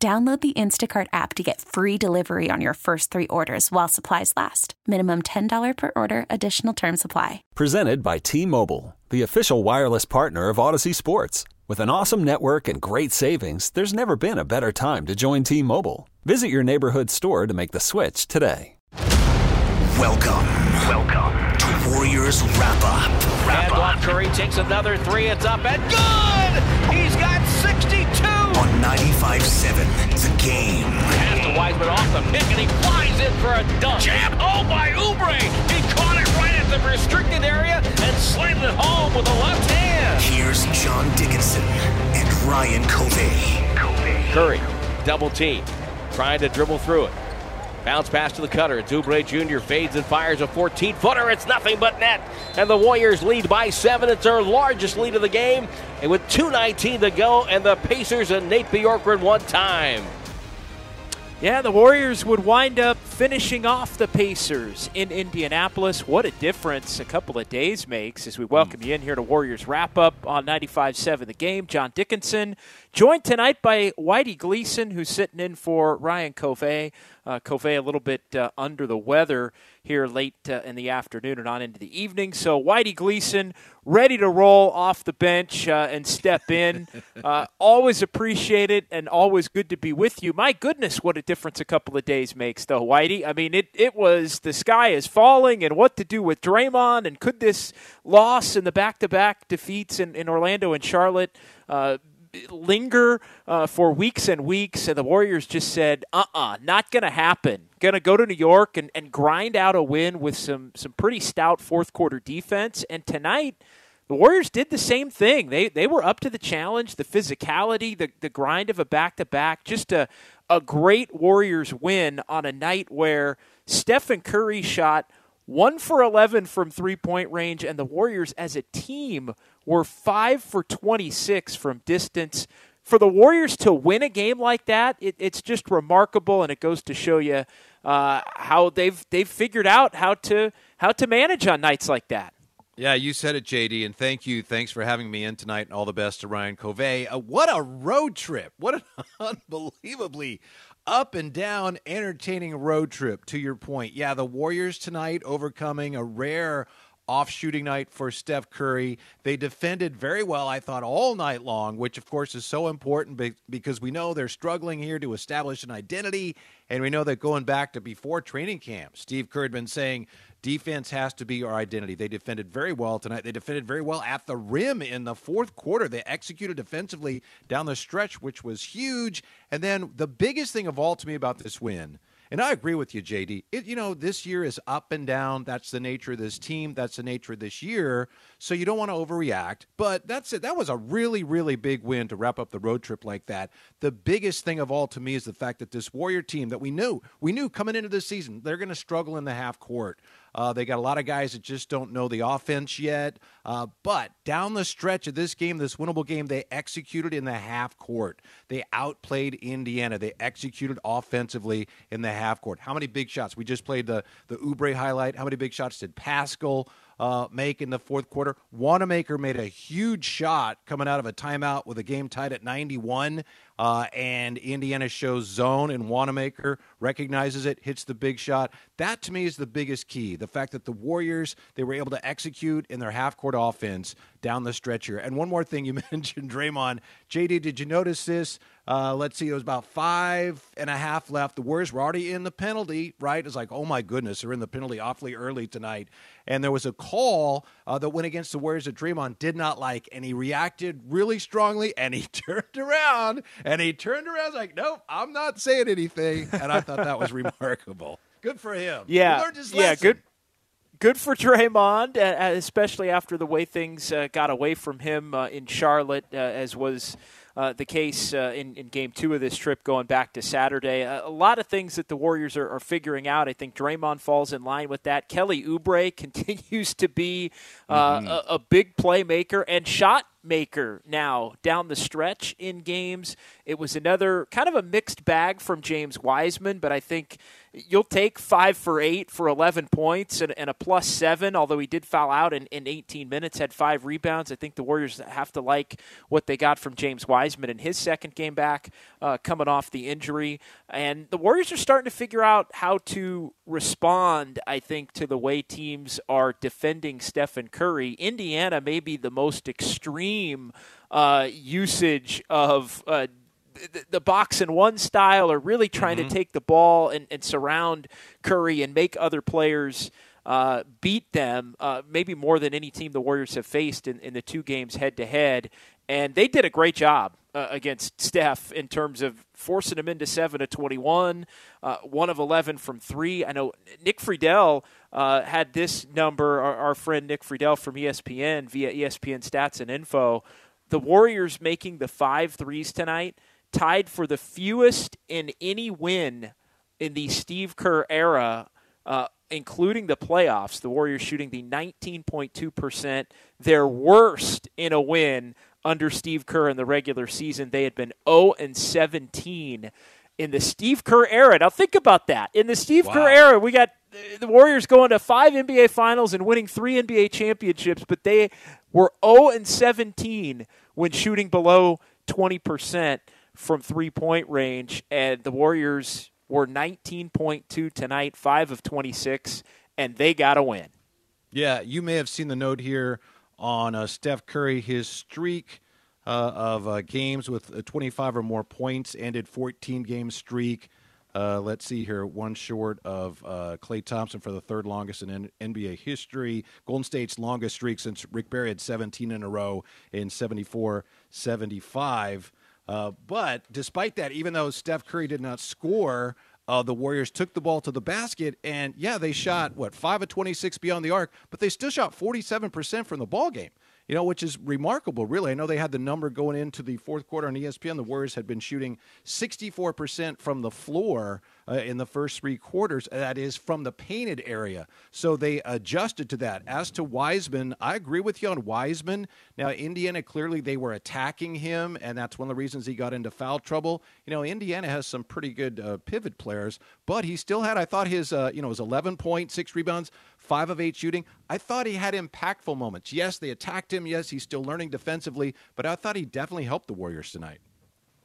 Download the Instacart app to get free delivery on your first three orders while supplies last. Minimum $10 per order, additional term supply. Presented by T Mobile, the official wireless partner of Audacy Sports. With an awesome network and great savings, there's never been a better time to join T Mobile. Visit your neighborhood store to make the switch today. Welcome. Welcome to Warriors Wrap Up. Wrap Up. Curry takes another three. It's up and good. He's got 62 on 95.7 The Game. Pass to Wiseman off the pick, and he flies in for a dunk. Jam! Oh, by Oubre! He caught it right at the restricted area and slammed it home with a left hand. Here's John Dickinson and Ryan Covey. Curry, double team, trying to dribble through it. Bounce pass to the cutter. Oubre Jr. fades and fires a 14 footer. It's nothing but net. And the Warriors lead by seven. It's their largest lead of the game. And with 2.19 to go, and the Pacers and Nate Bjorkgren one time. Yeah, the Warriors would wind up finishing off the Pacers in Indianapolis. What a difference a couple of days makes as we welcome mm. you in here to Warriors Wrap Up on 95.7 The Game. John Dickinson, joined tonight by Whitey Gleason, who's sitting in for Ryan Covey. Uh, Covey a little bit uh, under the weather here late uh, in the afternoon and on into the evening. So Whitey Gleason ready to roll off the bench uh, and step in. Uh, always appreciate it and always good to be with you. My goodness, what a difference a couple of days makes, though, Whitey. I mean, it, it was the sky is falling and what to do with Draymond and could this loss and the back to back defeats in, in Orlando and Charlotte uh, linger uh, for weeks and weeks, and the Warriors just said, "Uh, uh-uh, uh not going to happen. Going to go to New York and, and grind out a win with some some pretty stout fourth quarter defense." And tonight, the Warriors did the same thing. They they were up to the challenge, the physicality, the the grind of a back to back. Just a a great Warriors win on a night where Stephen Curry shot one for 11 from three point range, and the Warriors as a team were 5 for 26 from distance. For the Warriors to win a game like that, it, it's just remarkable, and it goes to show you uh, how they've they've figured out how to how to manage on nights like that. Yeah, you said it, JD, and thank you. Thanks for having me in tonight, and all the best to Ryan Covey. Uh, what a road trip! What an unbelievably up and down, entertaining road trip. To your point, yeah, the Warriors tonight overcoming a rare off shooting night for Steph Curry. They defended very well, I thought, all night long, which of course is so important because we know they're struggling here to establish an identity. And we know that going back to before training camp, Steve Kerr had been saying defense has to be our identity. They defended very well tonight. They defended very well at the rim in the fourth quarter. They executed defensively down the stretch, which was huge. And then the biggest thing of all to me about this win and I agree with you, JD. It, you know, this year is up and down. That's the nature of this team. That's the nature of this year. So you don't want to overreact. But that's it. That was a really, really big win to wrap up the road trip like that. The biggest thing of all to me is the fact that this Warrior team that we knew, we knew coming into this season, they're going to struggle in the half court. Uh, they got a lot of guys that just don't know the offense yet. Uh, but down the stretch of this game, this winnable game, they executed in the half court. They outplayed Indiana. They executed offensively in the half court. How many big shots? We just played the the Oubre highlight. How many big shots did Paschall uh, make in the fourth quarter. Wanamaker made a huge shot coming out of a timeout with a game tied at 91. Uh, and Indiana shows zone, and Wanamaker recognizes it, hits the big shot. That to me is the biggest key. The fact that the Warriors they were able to execute in their half court offense down the stretch here. And one more thing, you mentioned Draymond. JD, did you notice this? Uh, let's see, it was about five and a half left. The Warriors were already in the penalty, right? It's like, oh my goodness, they're in the penalty awfully early tonight. And there was a call uh, that went against the Warriors that Draymond did not like, and he reacted really strongly, and he turned around, and he turned around like, nope, I'm not saying anything. And I thought that was remarkable. Good for him. Yeah, yeah, good good for Draymond, especially after the way things uh, got away from him uh, in Charlotte, uh, as was uh, the case uh, in, in game two of this trip going back to Saturday. A, a lot of things that the Warriors are, are, figuring out. I think Draymond falls in line with that. Kelly Oubre continues to be uh, mm-hmm. a, a big playmaker and shot maker now down the stretch in games. It was another kind of a mixed bag from James Wiseman, but I think you'll take five for eight for 11 points and, and a plus seven, although he did foul out in, in 18 minutes, had five rebounds. I think the Warriors have to like what they got from James Wiseman in his second game back, uh, coming off the injury. And the Warriors are starting to figure out how to respond, I think, to the way teams are defending Stephen Curry. Indiana may be the most extreme uh, usage of uh, the, the box and one style are really trying mm-hmm. to take the ball and, and surround Curry and make other players uh, beat them, uh, maybe more than any team the Warriors have faced in, in the two games head to head. And they did a great job uh, against Steph in terms of forcing him into 7 to 21, uh, 1 of 11 from 3. I know Nick Friedell uh, had this number, our, our friend Nick Friedell from ESPN via ESPN Stats and Info. The Warriors making the five threes tonight tied for the fewest in any win in the Steve Kerr era, uh, including the playoffs. The Warriors shooting the 19.2%, their worst in a win under Steve Kerr in the regular season. They had been 0 and 17 in the Steve Kerr era. Now think about that. In the Steve wow. Kerr era, we got the Warriors going to five NBA finals and winning three NBA championships, but they were 0 and 17 when shooting below 20% from three point range, and the Warriors were 19.2 tonight, 5 of 26, and they got a win. Yeah, you may have seen the note here on uh, Steph Curry. His streak uh, of uh, games with uh, 25 or more points ended 14 game streak. Uh, let's see here, one short of Klay uh, Thompson for the third longest in N- NBA history. Golden State's longest streak since Rick Barry had 17 in a row in 74 75. Uh, but despite that, even though Steph Curry did not score, uh, the Warriors took the ball to the basket, and yeah, they shot what five of twenty-six beyond the arc, but they still shot forty-seven percent from the ball game you know, which is remarkable, really. I know they had the number going into the fourth quarter on ESPN. The Warriors had been shooting 64% from the floor uh, in the first three quarters. That is from the painted area. So they adjusted to that. As to Wiseman, I agree with you on Wiseman. Now, Indiana, clearly they were attacking him, and that's one of the reasons he got into foul trouble. You know, Indiana has some pretty good uh, pivot players, but he still had, I thought his, uh, you know, his 11 point, six rebounds, five of eight shooting. I thought he had impactful moments. Yes, they attacked him. Yes, he's still learning defensively, but I thought he definitely helped the Warriors tonight.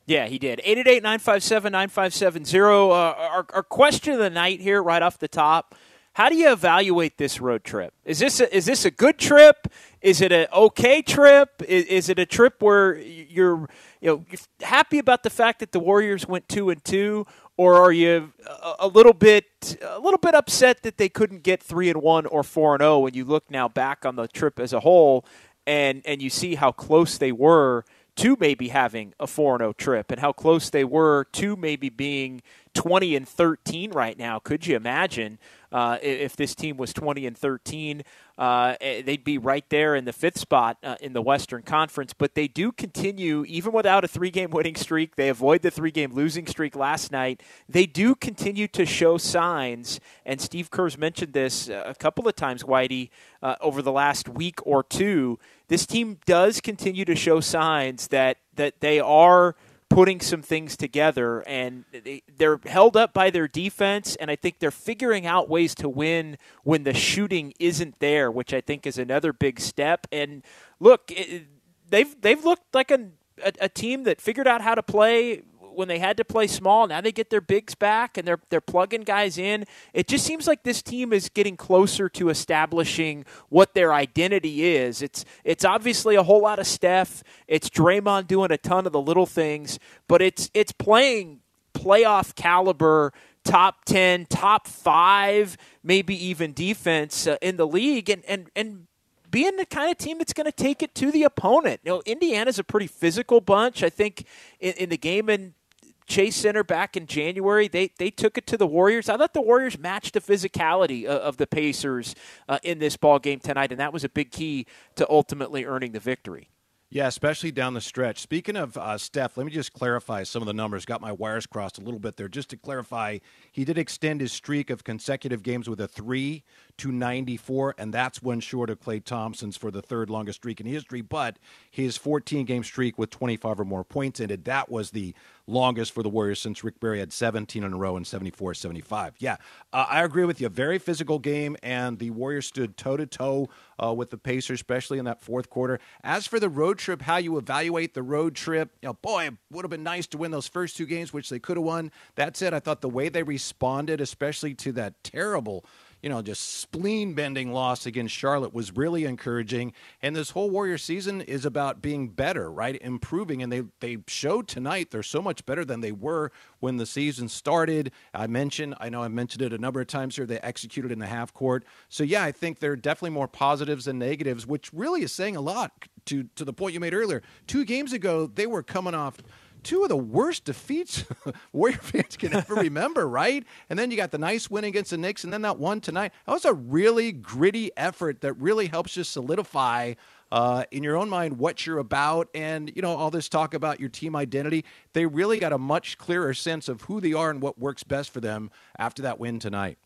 Yeah, he did. 888 957 9570. Uh, our, our question of the night here, right off the top. How do you evaluate this road trip? Is this a, is this a good trip? Is it an okay trip? Is, is it a trip where you're you know you're happy about the fact that the Warriors went two and two, or are you a, a little bit a little bit upset that they couldn't get three and one or four and zero oh when you look now back on the trip as a whole and and you see how close they were to maybe having a 4 0 trip and how close they were to maybe being 20 and 13 right now. Could you imagine uh, if this team was 20 and 13? Uh, eh, they'd be right there in the fifth spot uh, in the Western Conference. But they do continue, even without a three game winning streak, they avoid the three game losing streak last night. They do continue to show signs, and Steve Kerr's mentioned this a couple of times, Whitey, uh, over the last week or two. This team does continue to show signs that, that they are putting some things together and they, they're held up by their defense and I think they're figuring out ways to win when the shooting isn't there which I think is another big step. And look it, they've they've looked like a, a, a team that figured out how to play when they had to play small, now they get their bigs back and they're they're plugging guys in. It just seems like this team is getting closer to establishing what their identity is. It's it's obviously a whole lot of Steph. It's Draymond doing a ton of the little things, but it's it's playing playoff caliber top 10, top 5, maybe even defense uh, in the league and and and being the kind of team that's going to take it to the opponent. You know, Indiana's a pretty physical bunch. I think in, in the game in Chase Center back in January. They they took it to the Warriors. I thought the Warriors matched the physicality of, of the Pacers uh, in this ball game tonight, and that was a big key to ultimately earning the victory. Yeah, especially down the stretch. Speaking of uh, Steph, let me just clarify some of the numbers. Got my wires crossed a little bit there. Just to clarify, he did extend his streak of consecutive games with a three to 94, and that's one short of Klay Thompson's for the third longest streak in history. But his 14 game streak with 25 or more points ended. That was the longest for the Warriors since Rick Barry had 17 in a row in 74 75. Yeah, uh, I agree with you. Very physical game, and the Warriors stood toe to toe with the Pacers, especially in that fourth quarter. As for the road trip, how you evaluate the road trip, you know, boy, it would have been nice to win those first two games, which they could have won. That said, I thought the way they responded, especially to that terrible you know, just spleen bending loss against Charlotte was really encouraging. And this whole Warrior season is about being better, right? Improving. And they, they showed tonight they're so much better than they were when the season started. I mentioned, I know I mentioned it a number of times here, they executed in the half court. So, yeah, I think there are definitely more positives than negatives, which really is saying a lot to, to the point you made earlier. Two games ago, they were coming off two of the worst defeats Warrior fans can ever remember, right? And then you got the nice win against the Knicks, and then that one tonight. That was a really gritty effort that really helps you solidify uh, in your own mind what you're about and you know all this talk about your team identity they really got a much clearer sense of who they are and what works best for them after that win tonight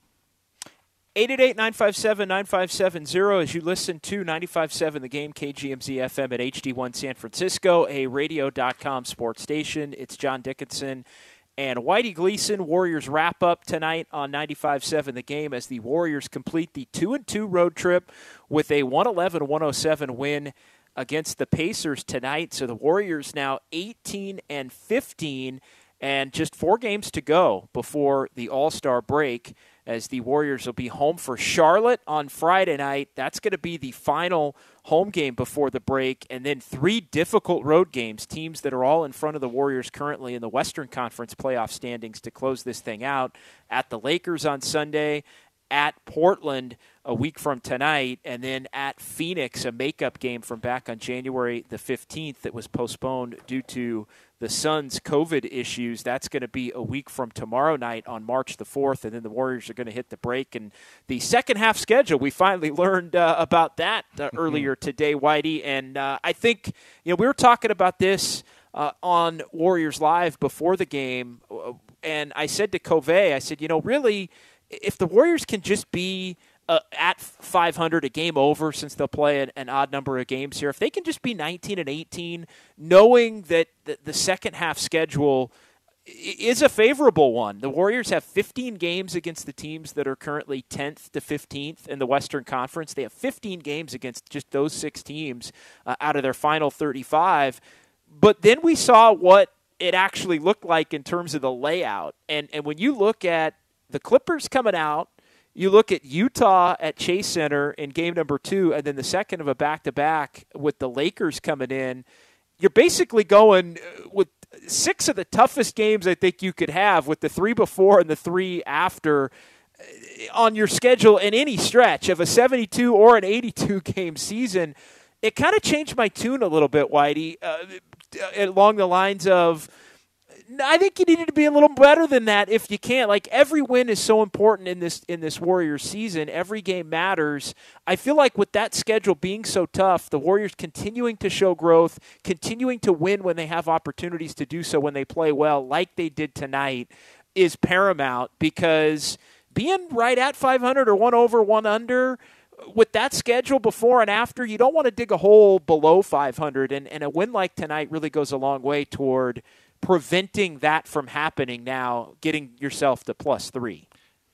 888-957-9570 as you listen to 95.7 The Game, KGMZ FM at HD1 San Francisco, a radio.com sports station. It's John Dickinson and Whitey Gleason. Warriors wrap up tonight on 95.7 The Game as the Warriors complete the 2-2 road trip with a 111-107 win against the Pacers tonight. So the Warriors now 18 and 15 and just four games to go before the All-Star break as the Warriors will be home for Charlotte on Friday night. That's going to be the final home game before the break, and then three difficult road games, teams that are all in front of the Warriors currently in the Western Conference playoff standings to close this thing out. At the Lakers on Sunday, at Portland a week from tonight, and then at Phoenix, a makeup game from back on January the 15th that was postponed due to the Suns' COVID issues. That's going to be a week from tomorrow night on March the 4th, and then the Warriors are going to hit the break. And the second half schedule, we finally learned uh, about that uh, earlier today, Whitey. And uh, I think, you know, we were talking about this uh, on Warriors Live before the game, uh, and I said to Covey, I said, you know, really, if the Warriors can just be uh, at 500, a game over since they'll play an, an, odd number of games here. If they can just be 19 and 18, knowing that the, the second half schedule is a favorable one. The Warriors have 15 games against the teams that are currently 10th to 15th in the Western Conference. They have 15 games against just those six teams uh, out of their final 35. But then we saw what it actually looked like in terms of the layout. And and when you look at the Clippers coming out you look at Utah at Chase Center in game number two, and then the second of a back to back with the Lakers coming in. You're basically going uh, with six of the toughest games I think you could have with the three before and the three after uh, on your schedule in any stretch of a 72 or an 82 game season. It kind of changed my tune a little bit, Whitey, uh, along the lines of I think you needed to be a little better than that if you can't. Like every win is so important in this in this Warriors season. Every game matters. I feel like with that schedule being so tough, the Warriors continuing to show growth, continuing to win when they have opportunities to do so when they play well, like they did tonight, is paramount because being right at 500 or one over, one under with that schedule before and after, you don't want to dig a hole below 500. And, and a win like tonight really goes a long way toward preventing that from happening now, getting yourself to plus three.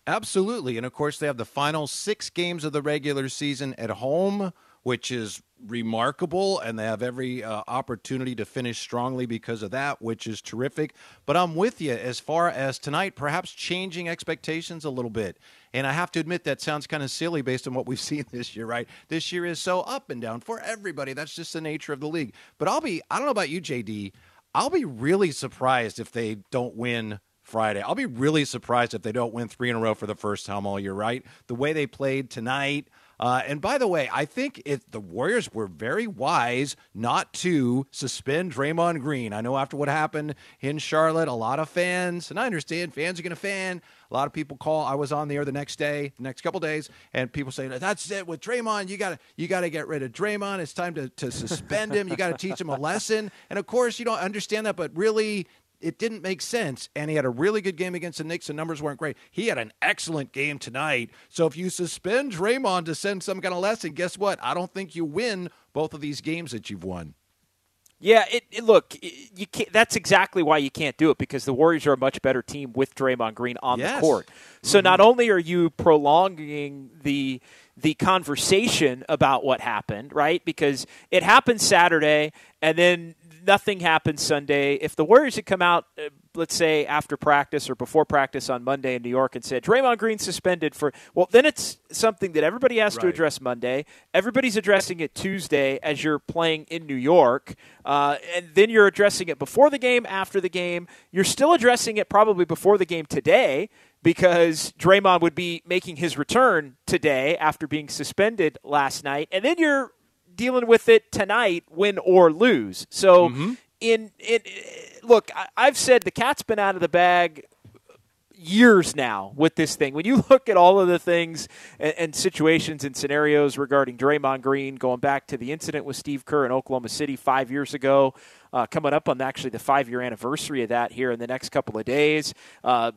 Absolutely. And of course, they have the final six games of the regular season at home, which is remarkable. And they have every uh, opportunity to finish strongly because of that, which is terrific. But I'm with you as far as tonight, perhaps changing expectations a little bit. And I have to admit, that sounds kind of silly based on what we've seen this year, right? This year is so up and down for everybody. That's just the nature of the league. But I'll be, I don't know about you, JD. I'll be really surprised if they don't win Friday. I'll be really surprised if they don't win three in a row for the first time all year, right? The way they played tonight, Uh, and by the way, I think it, the Warriors were very wise not to suspend Draymond Green. I know after what happened in Charlotte, a lot of fans, and I understand fans are going to fan. A lot of people call. I was on the air the next day, the next couple days, and people say that's it with Draymond. You got to you got to get rid of Draymond. It's time to to suspend him. You got to teach him a lesson. And of course, you don't understand that, but really, it didn't make sense. And he had a really good game against the Knicks. The numbers weren't great. He had an excellent game tonight. So if you suspend Draymond to send some kind of lesson, guess what? I don't think you win both of these games that you've won. Yeah, it, it, look, you can't, that's exactly why you can't do it because the Warriors are a much better team with Draymond Green on yes. the court. So mm-hmm. not only are you prolonging the the conversation about what happened, right? Because it happened Saturday, and then nothing happens Sunday. If the Warriors had come out, uh, let's say after practice or before practice on Monday in New York and said Draymond Green suspended for, well, then it's something that everybody has right. to address Monday. Everybody's addressing it Tuesday as you're playing in New York, uh, and then you're addressing it before the game, after the game. You're still addressing it probably before the game today because Draymond would be making his return today after being suspended last night, and then you're dealing with it tonight, win or lose. So, mm-hmm. in in look, I, have said the cat's been out of the bag years now with this thing. When you look at all of the things and, and, situations and scenarios regarding Draymond Green, going back to the incident with Steve Kerr in Oklahoma City five years ago, uh, coming up on actually the five year anniversary of that here in the next couple of days. Uh,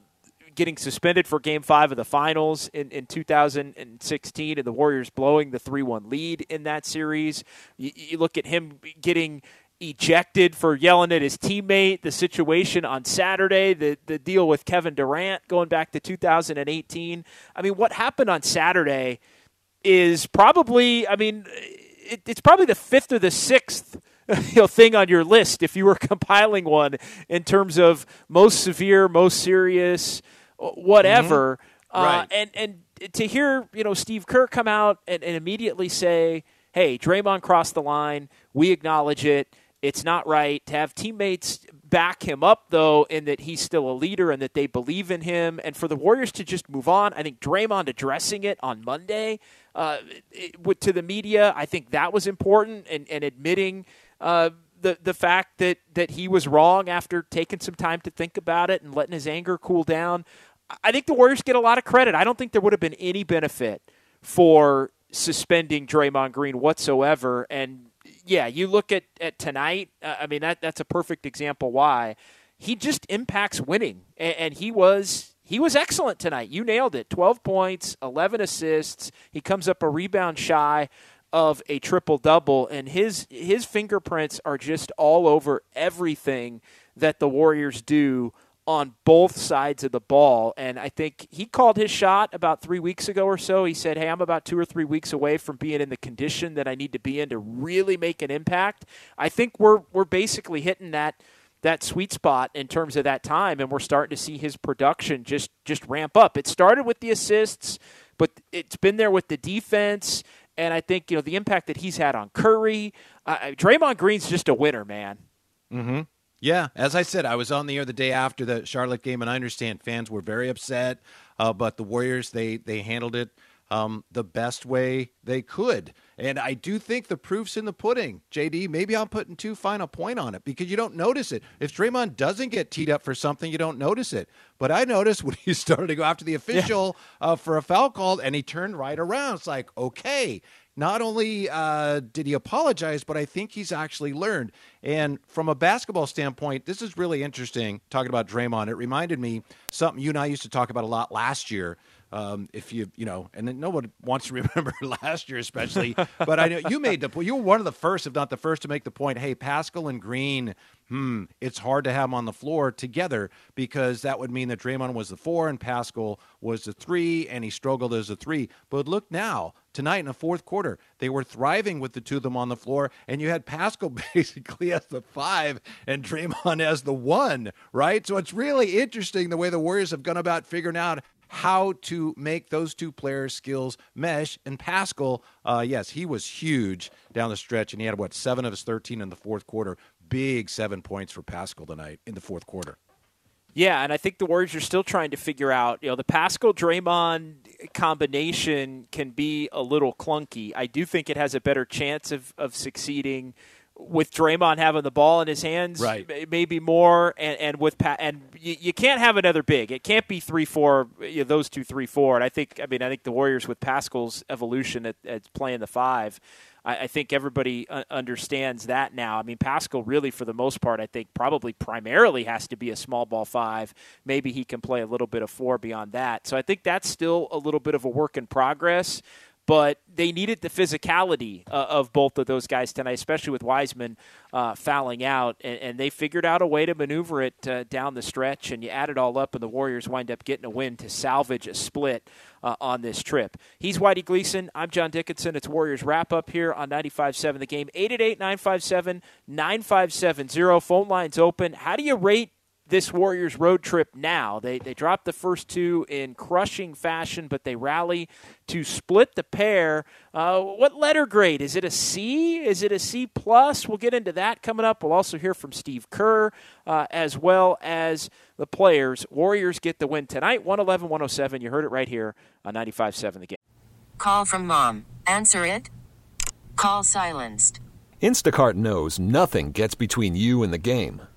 getting suspended for game five of the finals in, in 2016 and the Warriors blowing the 3 1 lead in that series. You, you look at him getting ejected for yelling at his teammate, the situation on Saturday, the, the deal with Kevin Durant going back to 2018. I mean, what happened on Saturday is probably, I mean, it, it's probably the fifth or the sixth you know, thing on your list if you were compiling one in terms of most severe, most serious, whatever. Mm-hmm. Uh, and and to hear you know Steve Kerr come out and, and immediately say, "Hey, Draymond crossed the line. We acknowledge it. It's not right." To have teammates back him up though, in that he's still a leader and that they believe in him, and for the Warriors to just move on. I think Draymond addressing it on Monday uh, it, to the media, I think that was important, and, and admitting. Uh, the the fact that that he was wrong after taking some time to think about it and letting his anger cool down. I think the Warriors get a lot of credit. I don't think there would have been any benefit for suspending Draymond Green whatsoever. And yeah, you look at, at tonight. Uh, I mean, that that's a perfect example why he just impacts winning, and, and he was he was excellent tonight. You nailed it. 12 points, 11 assists. He comes up a rebound shy of a triple double, and his his fingerprints are just all over everything that the Warriors do on both sides of the ball. And I think he called his shot about three weeks ago or so. He said, Hey, I'm about two or three weeks away from being in the condition that I need to be in to really make an impact. I think we're we're basically hitting that that sweet spot in terms of that time and we're starting to see his production just just ramp up. It started with the assists, but it's been there with the defense. And I think you know the impact that he's had on Curry. Uh, Draymond Green's just a winner, man. Mm-hmm. Yeah, as I said, I was on the air the day after the Charlotte game, and I understand fans were very upset. Uh, but the Warriors, they they handled it um, the best way they could, and I do think the proof's in the pudding. JD, maybe I'm putting too fine a point on it because you don't notice it. If Draymond doesn't get teed up for something, you don't notice it. But I noticed when he started to go after the official yeah. uh, for a foul call, and he turned right around. It's like, okay, not only uh, did he apologize, but I think he's actually learned. And from a basketball standpoint, this is really interesting talking about Draymond. It reminded me something you and I used to talk about a lot last year. Um, if you you know, and no one wants to remember last year, especially. but I know you made the point. You were one of the first, if not the first, to make the point. Hey, Paschall and Green hmm, it's hard to have them on the floor together because that would mean that Draymond was the four and Paschall was the three, and he struggled as a three. But look now, tonight in the fourth quarter, they were thriving with the two of them on the floor, and you had Paschall basically as the five and Draymond as the one, right? So it's really interesting the way the Warriors have gone about figuring out how to make those two players' skills mesh. And Paschall, uh, yes, he was huge down the stretch, and he had what seven of his thirteen in the fourth quarter big seven points for Paschall tonight in the fourth quarter. Yeah, and I think the Warriors are still trying to figure out, you know, the Paschall Draymond combination can be a little clunky. I do think it has a better chance of, of succeeding with Draymond having the ball in his hands, right. maybe more, and, and with Pat, and you, you, can't have another big. It can't be three four. You know, those two three four. And I think, I mean, I think the Warriors with Paschall's evolution at, at playing the five, I, I think everybody understands that now. I mean, Paschall really, for the most part, I think probably primarily has to be a small ball five. Maybe he can play a little bit of four beyond that. So I think that's still a little bit of a work in progress but they needed the physicality uh, of both of those guys tonight, especially with Wiseman uh, fouling out, and, and, they figured out a way to maneuver it uh, down the stretch. And you add it all up, and the Warriors wind up getting a win to salvage a split uh, on this trip. He's Whitey Gleason. I'm John Dickinson. It's Warriors wrap up here on 95.7 The Game. 888 957 9570. Phone lines open. How do you rate this Warriors road trip now. They, they dropped the first two in crushing fashion, but they rally to split the pair. Uh, what letter grade? Is it a C? Is it a C plus? We'll get into that coming up. We'll also hear from Steve Kerr uh, as well as the players. Warriors get the win tonight, 111 107. You heard it right here on 95.7 The Game. Call from mom. Answer it. Call silenced. Instacart knows nothing gets between you and the game.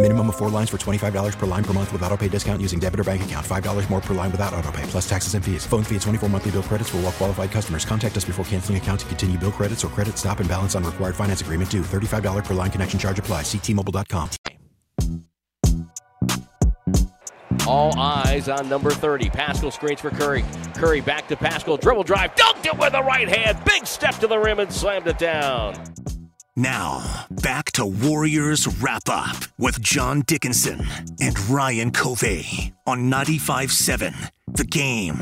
Minimum of four lines for $25 per line per month with auto pay discount using debit or bank account. $5 more per line without auto pay, plus taxes and fees. Phone fee at 24 monthly bill credits for all well qualified customers. Contact us before canceling account to continue bill credits or credit stop and balance on required finance agreement due. $35 per line connection charge apply. Ctmobile.com. All eyes on number 30. Paschall screens for Curry. Curry back to Paschall. Dribble drive. Dunked it with the right hand. Big step to the rim and slammed it down. Now, back to Warriors Wrap Up with John Dickinson and Ryan Covey on 95.7 The Game.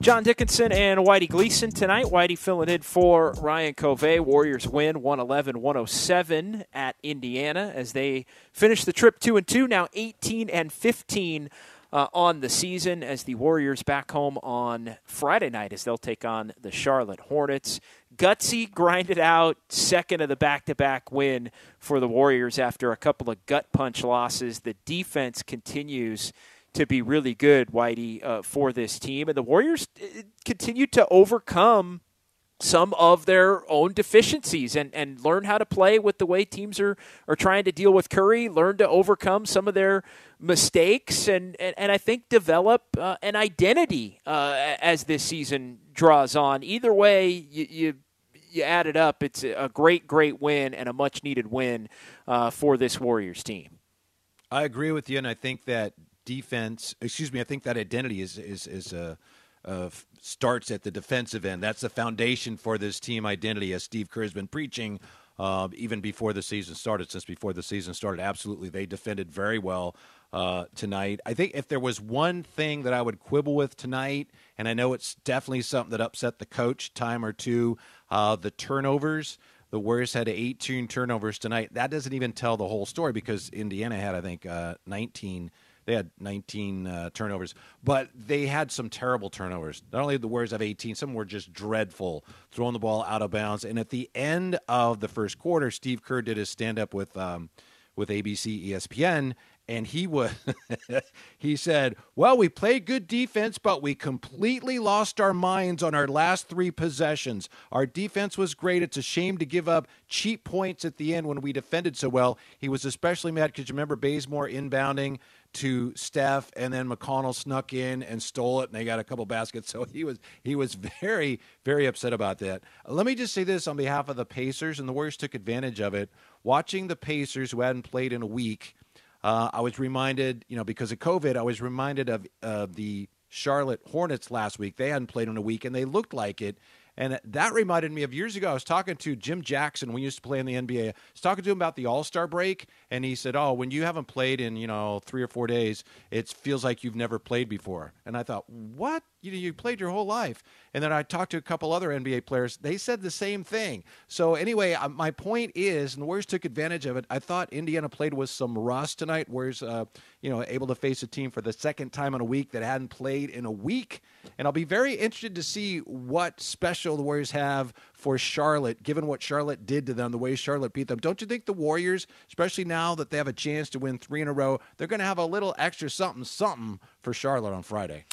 John Dickinson and Whitey Gleason tonight. Whitey filling in for Ryan Covey. Warriors win 111 107 at Indiana as they finish the trip 2 and 2, now 18 and 15 uh, on the season as the Warriors back home on Friday night as they'll take on the Charlotte Hornets. Gutsy grinded out second of the back to back win for the Warriors after a couple of gut punch losses. The defense continues to be really good, Whitey, uh, for this team. And the Warriors uh, continue to overcome some of their own deficiencies and, and learn how to play with the way teams are, are trying to deal with Curry, learn to overcome some of their mistakes, and, and, and I think develop uh, an identity uh, as this season draws on. Either way, you, you, you add it up, it's a great, great win and a much needed win uh, for this Warriors team. I agree with you, and I think that defense. Excuse me. I think that identity is is is uh, uh, starts at the defensive end. That's the foundation for this team identity, as Steve Kerr has been preaching. Uh, even before the season started, since before the season started, absolutely, they defended very well uh, tonight. I think if there was one thing that I would quibble with tonight, and I know it's definitely something that upset the coach time or two, uh, the turnovers. The Warriors had 18 turnovers tonight. That doesn't even tell the whole story because Indiana had, I think, uh, 19 they had 19 uh, turnovers, but they had some terrible turnovers. Not only did the Warriors have 18, some were just dreadful, throwing the ball out of bounds. And at the end of the first quarter, Steve Kerr did his stand up with um, with ABC ESPN, and he was he said, "Well, we played good defense, but we completely lost our minds on our last 3 possessions. Our defense was great. It's a shame to give up cheap points at the end when we defended so well." He was especially mad cuz you remember Bazemore inbounding to Steph, and then McConnell snuck in and stole it, and they got a couple baskets. So he was he was very very upset about that. Let me just say this on behalf of the Pacers, and the Warriors took advantage of it. Watching the Pacers, who hadn't played in a week, uh, I was reminded, you know, because of COVID, I was reminded of uh, the Charlotte Hornets last week. They hadn't played in a week, and they looked like it. And that reminded me of years ago. I was talking to Jim Jackson. We used to play in the NBA. I was talking to him about the All Star break, and he said, "Oh, when you haven't played in you know three or four days, it feels like you've never played before." And I thought, "What? You know, you played your whole life?" And then I talked to a couple other NBA players. They said the same thing. So anyway, uh, my point is, and the Warriors took advantage of it. I thought Indiana played with some rust tonight. Warriors, uh, you know, able to face a team for the second time in a week that hadn't played in a week. And I'll be very interested to see what special the Warriors have for Charlotte, given what Charlotte did to them, the way Charlotte beat them. Don't you think the Warriors, especially now that they have a chance to win three in a row, they're going to have a little extra something, something for Charlotte on Friday?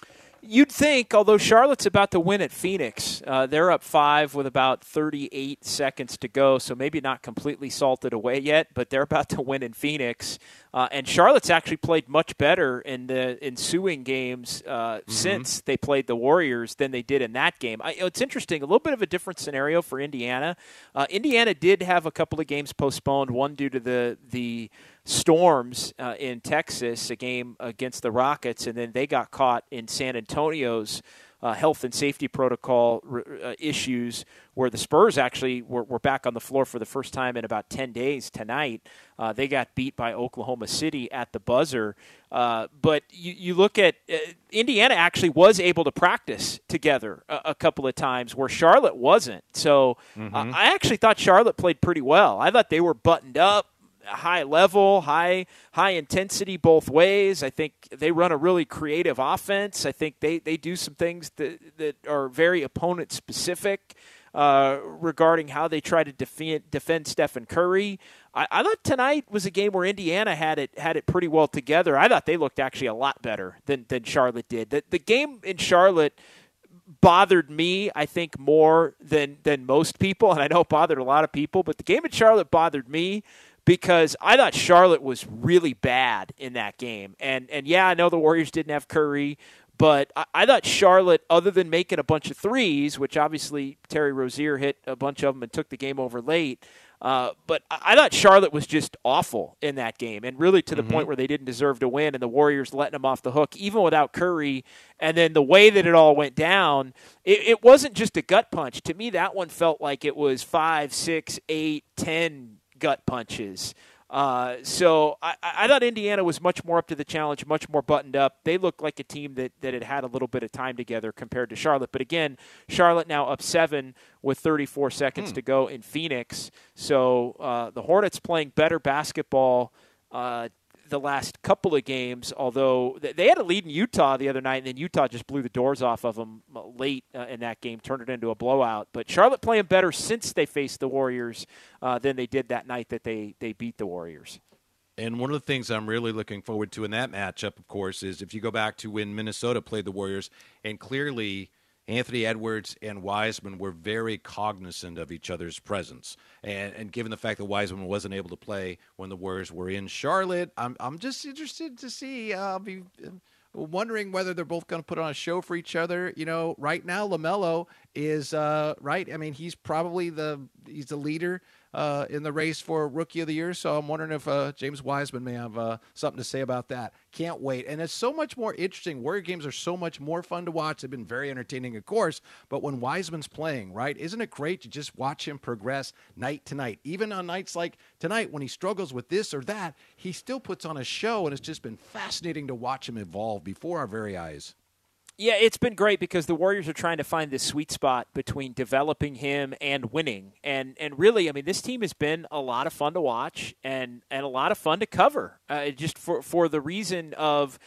You'd think, although Charlotte's about to win at Phoenix, uh, they're up five with about 38 seconds to go, so maybe not completely salted away yet, but they're about to win in Phoenix. Uh, and Charlotte's actually played much better in the ensuing games uh, mm-hmm. since they played the Warriors than they did in that game. I, it's interesting, a little bit of a different scenario for Indiana. Uh, Indiana did have a couple of games postponed, one due to the the storms uh, in Texas, a game against the Rockets, and then they got caught in San Antonio's uh, health and safety protocol uh, issues where the Spurs actually were, were, back on the floor for the first time in about 10 days tonight. Uh, they got beat by Oklahoma City at the buzzer. Uh, but you, you, look at uh, Indiana actually was able to practice together a, a, couple of times where Charlotte wasn't. So mm-hmm. I actually thought Charlotte played pretty well. I thought they were buttoned up high level, high high intensity both ways. I think they run a really creative offense. I think they, they do some things that that are very opponent specific. Uh, regarding how they try to defend defend Stephen Curry. I, I, thought tonight was a game where Indiana had it had it pretty well together. I thought they looked actually a lot better than than Charlotte did. The, the game in Charlotte bothered me, I think, more than than most people, and I know it bothered a lot of people. But the game in Charlotte bothered me because I thought Charlotte was really bad in that game. And and yeah, I know the Warriors didn't have Curry, but I, I, thought Charlotte, other than making a bunch of threes, which obviously Terry Rozier hit a bunch of them and took the game over late. Uh, but I, I thought Charlotte was just awful in that game, and really to the mm-hmm. point where they didn't deserve to win, and the Warriors letting them off the hook, even without Curry. And then the way that it all went down, it, it wasn't just a gut punch. To me, that one felt like it was five, six, eight, ten gut punches. Uh, so I, I, thought Indiana was much more up to the challenge, much more buttoned up. They looked like a team that, that had had a little bit of time together compared to Charlotte. But again, Charlotte now up seven with 34 seconds hmm. to go in Phoenix. So uh, the Hornets playing better basketball uh, the last couple of games, although they had a lead in Utah the other night, and then Utah just blew the doors off of them uh, late uh, in that game, turned it into a blowout. But Charlotte playing better since they faced the Warriors uh, than they did that night that they, they beat the Warriors. And one of the things I'm really looking forward to in that matchup, of course, is if you go back to when Minnesota played the Warriors, and clearly Anthony Edwards and Wiseman were very cognizant of each other's presence. And, and given the fact that Wiseman wasn't able to play when the Warriors were in Charlotte, I'm, I'm just interested to see. Uh, I'll be uh, wondering whether they're both going to put on a show for each other. You know, right now, LaMelo is, uh, right? I mean, he's probably the, he's the leader uh, in the race for Rookie of the Year. So I'm wondering if uh, James Wiseman may have uh, something to say about that. Can't wait. And it's so much more interesting. Warrior games are so much more fun to watch. They've been very entertaining, of course. But when Wiseman's playing, right, isn't it great to just watch him progress night to night? Even on nights like tonight when he struggles with this or that, he still puts on a show. And it's just been fascinating to watch him evolve before our very eyes. Yeah, it's been great because the Warriors are trying to find this sweet spot between developing him and winning. And and really, I mean, this team has been a lot of fun to watch and and a lot of fun to cover. Uh, just for for the reason of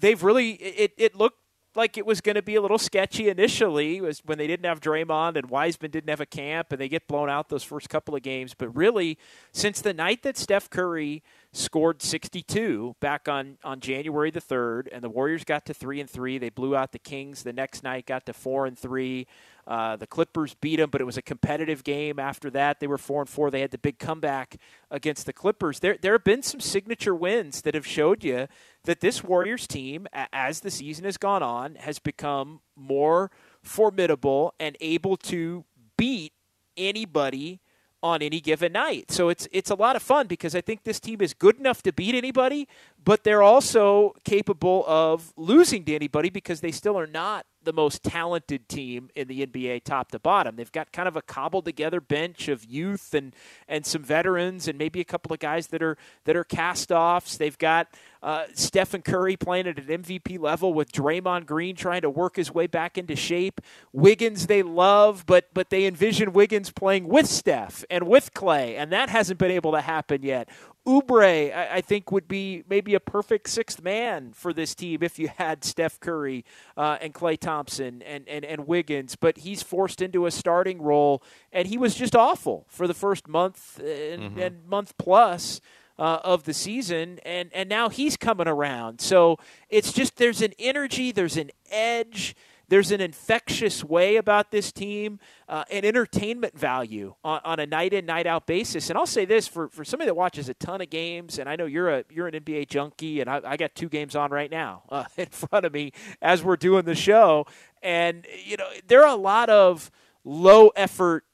they've really it it looked like it was going to be a little sketchy initially was when they didn't have Draymond and Wiseman didn't have a camp and they get blown out those first couple of games. But really, since the night that Steph Curry scored 62 back on, on January the 3rd, and the Warriors got to 3 and 3. They blew out the Kings the next night, got to 4 and 3. Uh, the Clippers beat them, but it was a competitive game. After that, they were four and four. They had the big comeback against the Clippers. There, there have been some signature wins that have showed you that this Warriors team, as the season has gone on, has become more formidable and able to beat anybody on any given night. So it's it's a lot of fun because I think this team is good enough to beat anybody, but they're also capable of losing to anybody because they still are not the most talented team in the NBA top to bottom. They've got kind of a cobbled together bench of youth and and some veterans and maybe a couple of guys that are that are cast offs. They've got uh, Stephen Curry playing at an MVP level with Draymond Green trying to work his way back into shape. Wiggins they love, but but they envision Wiggins playing with Steph and with Clay, and that hasn't been able to happen yet. Oubre, I, I, think, would be maybe a perfect sixth man for this team if you had Steph Curry uh, and Klay Thompson and, and, and Wiggins. But he's forced into a starting role, and he was just awful for the first month and, mm-hmm. and month plus. Uh, of the season, and and now he's coming around. So it's just there's an energy, there's an edge, there's an infectious way about this team, uh, an entertainment value on, on, a night in, night out basis. And I'll say this for, for somebody that watches a ton of games, and I know you're a you're an NBA junkie, and I, I got two games on right now uh, in front of me as we're doing the show. And you know, there are a lot of low effort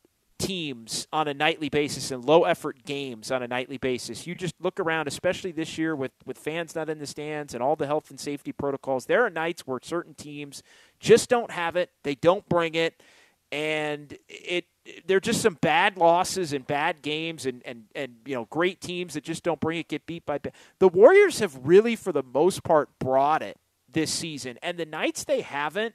teams on a nightly basis and low effort games on a nightly basis. You just look around, especially this year with, with fans not in the stands and all the health and safety protocols. There are nights where certain teams just don't have it, they don't bring it, and it they're just some bad losses and bad games and, and, and you know great teams that just don't bring it get beat by the Warriors have really for the most part brought it this season and the nights they haven't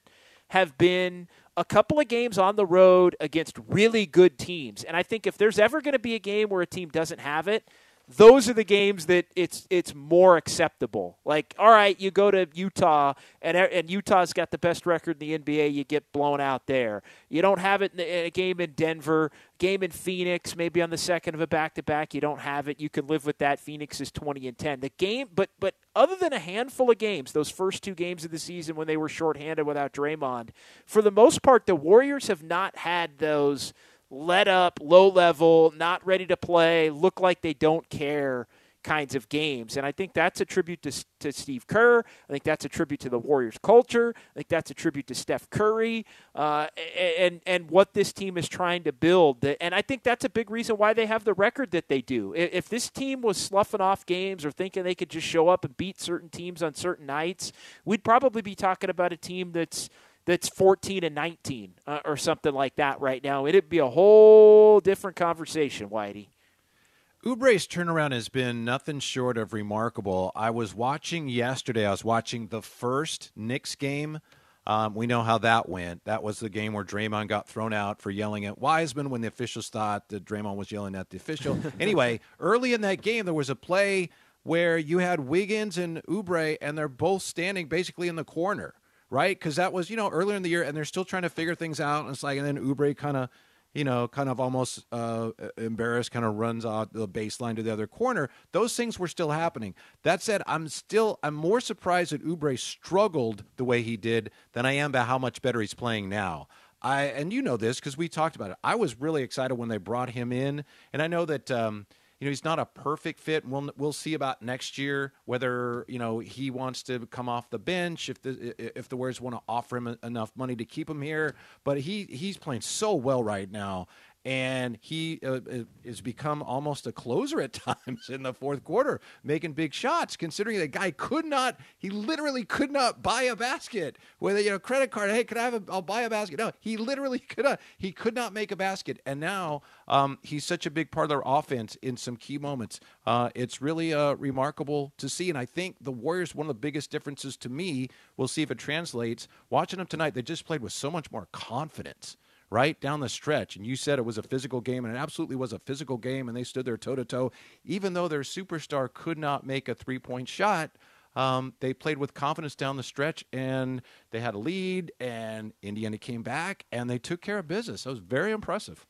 have been a couple of games on the road against really good teams. And I think if there's ever going to be a game where a team doesn't have it, those are the games that it's it's more acceptable. Like, all right, you go to Utah, and and Utah's got the best record in the NBA. You get blown out there. You don't have it in a game in Denver, game in Phoenix, maybe on the second of a back to back. You don't have it. You can live with that. Phoenix is twenty and ten. The game, but but other than a handful of games, those first two games of the season when they were shorthanded without Draymond, for the most part, the Warriors have not had those let up, low level, not ready to play, look like they don't care kinds of games. And I think that's a tribute to, to Steve Kerr. I think that's a tribute to the Warriors culture. I think that's a tribute to Steph Curry uh, and, and what this team is trying to build. And I think that's a big reason why they have the record that they do. If this team was sloughing off games or thinking they could just show up and beat certain teams on certain nights, we'd probably be talking about a team that's – that's 14 and 19 uh, or something like that right now. It'd be a whole different conversation, Whitey. Oubre's turnaround has been nothing short of remarkable. I was watching yesterday, I was watching the first Knicks game. Um, we know how that went. That was the game where Draymond got thrown out for yelling at Wiseman when the officials thought that Draymond was yelling at the official. anyway, early in that game, there was a play where you had Wiggins and Oubre, and they're both standing basically in the corner right? Because that was you know earlier in the year, and they're still trying to figure things out. And it's like, and then Oubre kind of, you know, kind of almost uh, embarrassed, kind of runs out the baseline to the other corner. Those things were still happening. That said, I'm still I'm more surprised that Oubre struggled the way he did than I am about how much better he's playing now. I and you know this because we talked about it. I was really excited when they brought him in, and I know that. Um, you know he's not a perfect fit. We'll we'll see about next year whether you know he wants to come off the bench if the if the Warriors want to offer him enough money to keep him here. But he he's playing so well right now, and he uh, has become almost a closer at times in the fourth quarter, making big shots. Considering the guy could not, he literally could not buy a basket with a you know credit card. Hey, could I have? A, I'll buy a basket. No, he literally could not. He could not make a basket, and now um, he's such a big part of their offense in some key moments. Uh, it's really uh, remarkable to see, and I think the Warriors. One of the biggest differences to me, we'll see if it translates. Watching them tonight, they just played with so much more confidence right down the stretch. And you said it was a physical game, and it absolutely was a physical game, and they stood there toe to toe. Even though their superstar could not make a three point shot, um, they played with confidence down the stretch, and they had a lead, and Indiana came back, and they took care of business. That was very impressive.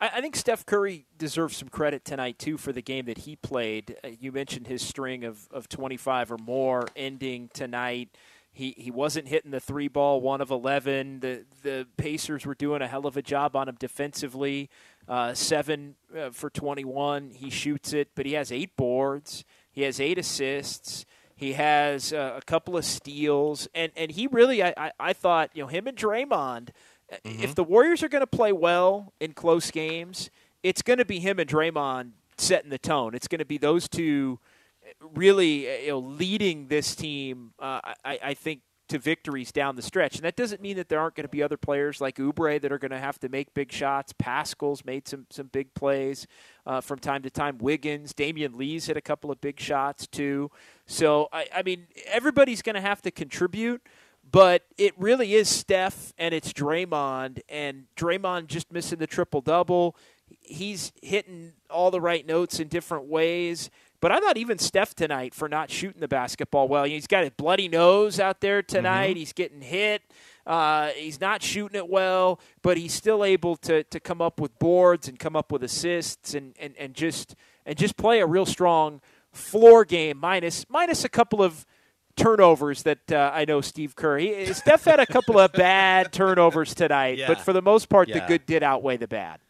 I, think Steph Curry deserves some credit tonight too for the game that he played. Uh, you mentioned his string of, of 25 or more ending tonight. He, he wasn't hitting the three ball, one of 11. The, the Pacers were doing a hell of a job on him defensively. Uh, seven uh, for 21. He shoots it, but he has eight boards. He has eight assists. He has uh, a couple of steals. And, and he really, I, I, I thought, you know, him and Draymond, uh, Mm-hmm. if the Warriors are going to play well in close games, it's going to be him and Draymond setting the tone. It's going to be those two really uh, you know, leading this team, uh, I, I think, to victories down the stretch. And that doesn't mean that there aren't going to be other players like Oubre that are going to have to make big shots. Paschall's made some, some big plays uh, from time to time. Wiggins, Damion Lee's hit a couple of big shots too. So, I, I mean, everybody's going to have to contribute. But it really is Steph and it's Draymond, and Draymond just missing the triple double. He's hitting all the right notes in different ways. But I thought even Steph tonight for not shooting the basketball well. He's got a bloody nose out there tonight. Mm-hmm. He's getting hit. Uh, he's not shooting it well, but he's still able to, to come up with boards and come up with assists and, and, and just and just play a real strong floor game minus minus a couple of turnovers that uh, I know Steve Kerr. He, Steph had a couple of bad turnovers tonight, Yeah. but for the most part, the good did outweigh the bad.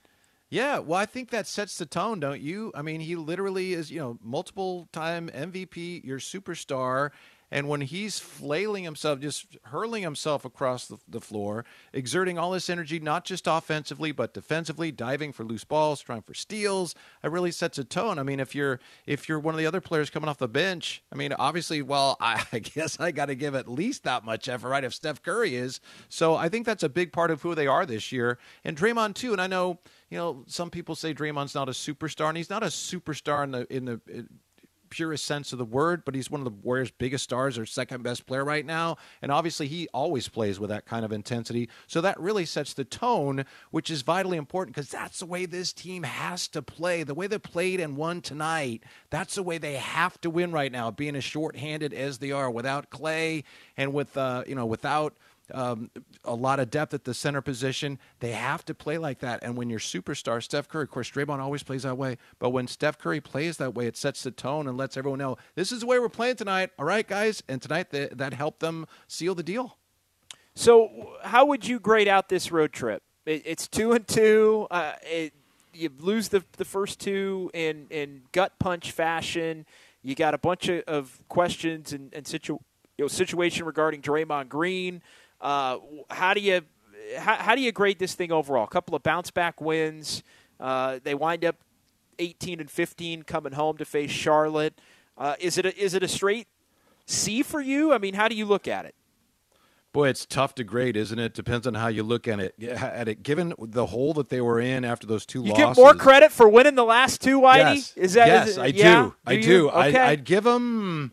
Yeah, well, I think that sets the tone, don't you? I mean, he literally is, you know, multiple time MVP, your superstar. And when he's flailing himself, just hurling himself across the, the floor, exerting all this energy, not just offensively, but defensively, diving for loose balls, trying for steals, it really sets a tone. I mean, if you're if you're one of the other players coming off the bench, I mean, obviously, well, I, I guess I got to give at least that much effort, right? If Steph Curry is, so I think that's a big part of who they are this year, and Draymond too. And I know you know, some people say Draymond's not a superstar, and he's not a superstar in the in the purest sense of the word, but he's one of the Warriors' biggest stars, or second best player right now. And obviously, he always plays with that kind of intensity. So that really sets the tone, which is vitally important because that's the way this team has to play. The way they played and won tonight, that's the way they have to win right now. Being as shorthanded as they are, without Klay and with uh, you know without um, a lot of depth at the center position. They have to play like that. And when your superstar, Steph Curry, of course, Draymond always plays that way. But when Steph Curry plays that way, it sets the tone and lets everyone know this is the way we're playing tonight. All right, guys. And tonight that helped them seal the deal. So, how would you grade out this road trip? It, it's two and two. Uh, it, you lose the the first two in in gut punch fashion. You got a bunch of, of questions and, and situ, you know, situation regarding Draymond Green. Uh, how do you how, how do you grade this thing overall? A couple of bounce back wins. Uh, they wind up 18 and 15 coming home to face Charlotte. Uh, is it a, is it a straight C for you? I mean, how do you look at it? Boy, it's tough to grade, isn't it? Depends on how you look at it. At it, given the hole that they were in after those two You losses. get more credit for winning the last two, Whitey. Yes. Is that yes? is it- I yeah? do. I you? do. Okay. I, I'd give them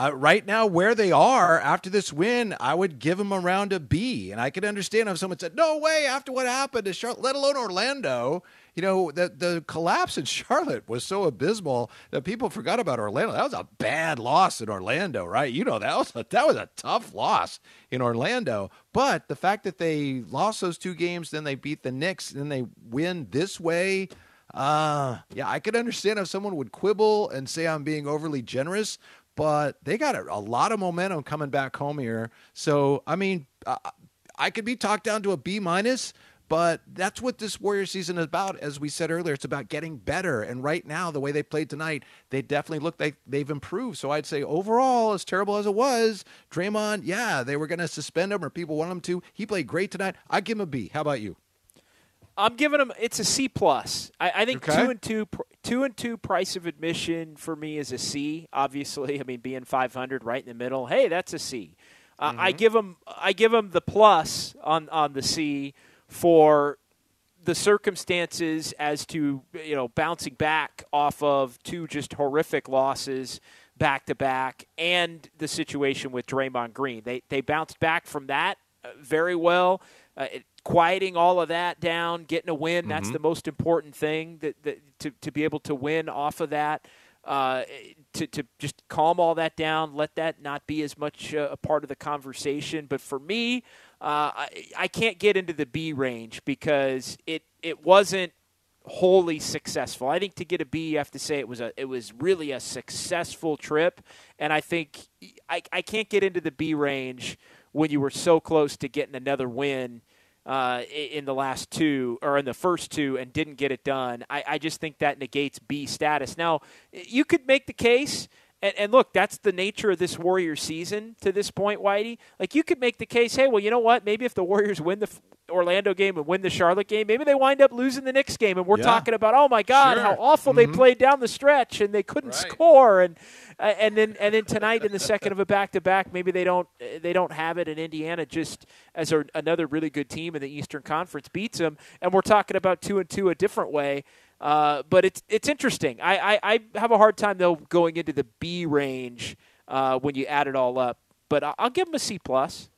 uh, right now where they are after this win. I would give them around a B, and I could understand if someone said, "No way!" After what happened to Charlotte, let alone Orlando. You know, the the collapse in Charlotte was so abysmal that people forgot about Orlando. That was a bad loss in Orlando, right? You know that was a, that was a tough loss in Orlando. But the fact that they lost those two games, then they beat the Knicks, then they win this way. Uh, yeah, I could understand if someone would quibble and say I'm being overly generous, but they got a, a lot of momentum coming back home here. So, I mean, uh, I could be talked down to a B minus, but that's what this Warrior season is about. As we said earlier, it's about getting better. And right now, the way they played tonight, they definitely look like they've improved. So I'd say overall, as terrible as it was, Draymond, yeah, they were going to suspend him or people want him to. He played great tonight. I'd give him a B. How about you? I'm giving them. It's a C plus. I, I think Okay. two and two, pr- two and two price of admission for me is a C. Obviously, I mean being 500 right in the middle. Hey, that's a C. Uh, I give them. I give them the plus on on the C for the circumstances as to you know bouncing back off of two just horrific losses back to back, and the situation with Draymond Green. They they bounced back from that uh, very well. Uh, it, quieting all of that down, getting a win. That's Mhm. the most important thing. That, that to to be able to win off of that. Uh, to, to just calm all that down, let that not be as much uh, a part of the conversation. But for me, uh, I, I can't get into the B range because it, it wasn't wholly successful. I think to get a B, you have to say it was a it was really a successful trip, and I think I, I can't get into the B range when you were so close to getting another win uh, in the last two or in the first two and didn't get it done. I, I just think that negates B status. Now, you could make the case. And, and, look, that's the nature of this Warrior season to this point, Whitey. Like, you could make the case, hey, well, you know what? Maybe if the Warriors win the Orlando game and win the Charlotte game, maybe they wind up losing the Knicks game, and we're yeah. talking about, oh my God, sure. how awful mm-hmm. they played down the stretch and they couldn't right. score, and uh, and then and then tonight in the second of a back to back, maybe they don't they don't have it, and Indiana just as a, another really good team in the Eastern Conference beats them, and we're talking about two and two a different way. Uh, but it's it's interesting. I, I, I, have a hard time though going into the B range uh, when you add it all up. But I'll give them a C plus.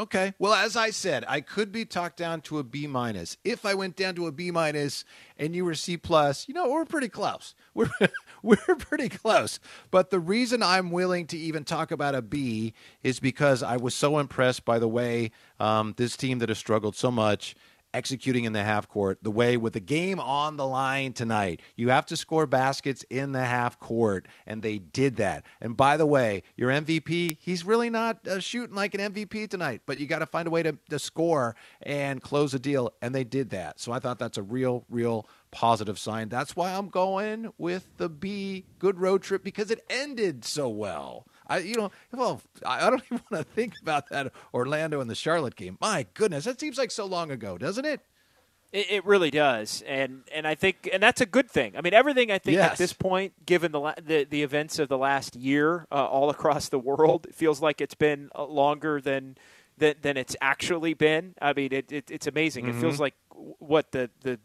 Okay. Well, as I said, I could be talked down to a B minus. If I went down to a B minus and you were C plus, you know, we're pretty close. We're we're pretty close. But the reason I'm willing to even talk about a B is because I was so impressed by the way um, this team that has struggled so much executing in the half court the way with the game on the line tonight. You have to score baskets in the half court, and they did that. And by the way, your MVP, he's really not uh, shooting like an MVP tonight, but you got to find a way to, to score and close a deal, and they did that. So I thought that's a real, real positive sign. That's why I'm going with the B good road trip because it ended so well. I, you know, well, I don't even want to think about that Orlando and the Charlotte game. My goodness, that seems like so long ago, doesn't it? It, it really does, and and I think, and that's a good thing. I mean, everything I think yes. at this point, given the the, the events of the last year, uh, all across the world, it feels like it's been uh, longer than than, than it's actually been. I mean, it, it it's amazing. Mm-hmm. It feels mm-hmm. like what the the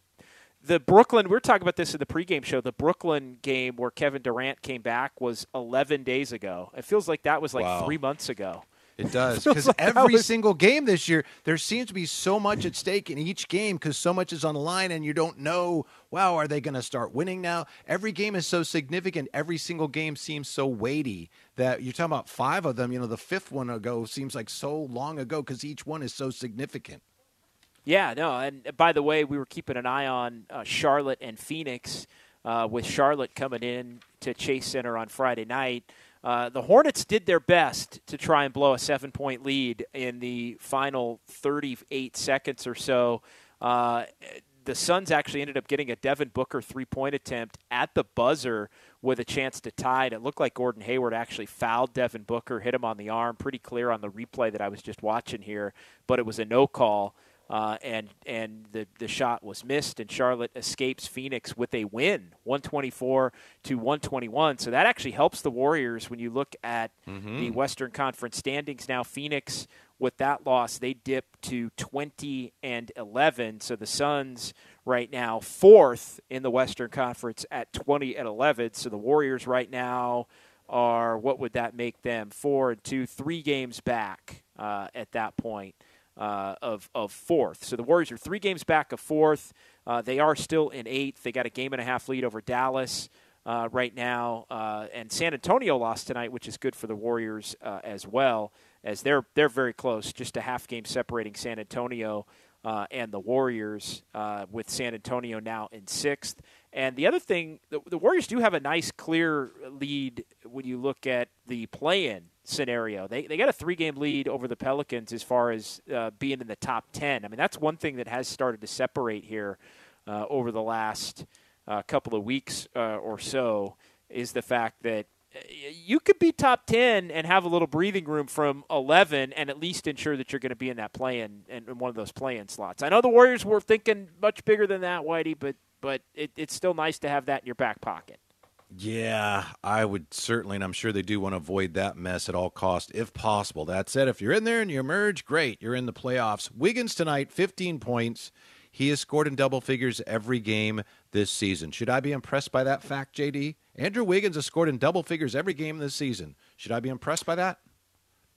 the Brooklyn, we are talking about this in the pregame show. The Brooklyn game where Kevin Durant came back was 11 days ago. It feels like that was like wow. three months ago. It does because like every was... single game this year, there seems to be so much at stake in each game because so much is on the line, and you don't know. Wow, are they going to start winning now? Every game is so significant. Every single game seems so weighty that you're talking about five of them. You know, the fifth one ago seems like so long ago because each one is so significant. Yeah, no, and by the way, we were keeping an eye on uh, Charlotte and Phoenix, uh, with Charlotte coming in to Chase Center on Friday night. Uh, the Hornets did their best to try and blow a seven point lead in the final 38 seconds or so. Uh, the Suns actually ended up getting a Devin Booker three point attempt at the buzzer with a chance to tie it. It looked like Gordon Hayward actually fouled Devin Booker, hit him on the arm, pretty clear on the replay that I was just watching here, but it was a no call. Uh, and and the the shot was missed, and Charlotte escapes Phoenix with a win, 124 to 121. So that actually helps the Warriors when you look at mm-hmm. the Western Conference standings. Now Phoenix, with that loss, they dip to 20 and 11. So the Suns right now fourth in the Western Conference at 20 and 11. So the Warriors right now are what would that make them? Four and two, three games back uh, at that point uh, of, of fourth. So the Warriors are three games back of fourth. Uh, they are still in eighth. They got a game and a half lead over Dallas uh, right now, uh, and San Antonio lost tonight, which is good for the Warriors uh, as well, as they're they're very close, just a half game separating San Antonio. Uh, and the Warriors, with San Antonio now in sixth. And the other thing, the, the Warriors do have a nice, clear lead when you look at the play-in scenario. They, they got a three game lead over the Pelicans as far as uh, being in the top 10. I mean, that's one thing that has started to separate here uh, over the last uh, couple of weeks uh, or so is the fact that uh, you could be top 10 and have a little breathing room from 11 and at least ensure that you're going to be in that play in, in one of those play in slots. I know the Warriors were thinking much bigger than that, Whitey, but, but it, it's still nice to have that in your back pocket. Yeah, I would certainly, and I'm sure they do want to avoid that mess at all cost, if possible. That said, if you're in there and you emerge, great, you're in the playoffs. Wiggins tonight, 15 points. He has scored in double figures every game this season. Should I be impressed by that fact, JD? Andrew Wiggins has scored in double figures every game this season. Should I be impressed by that?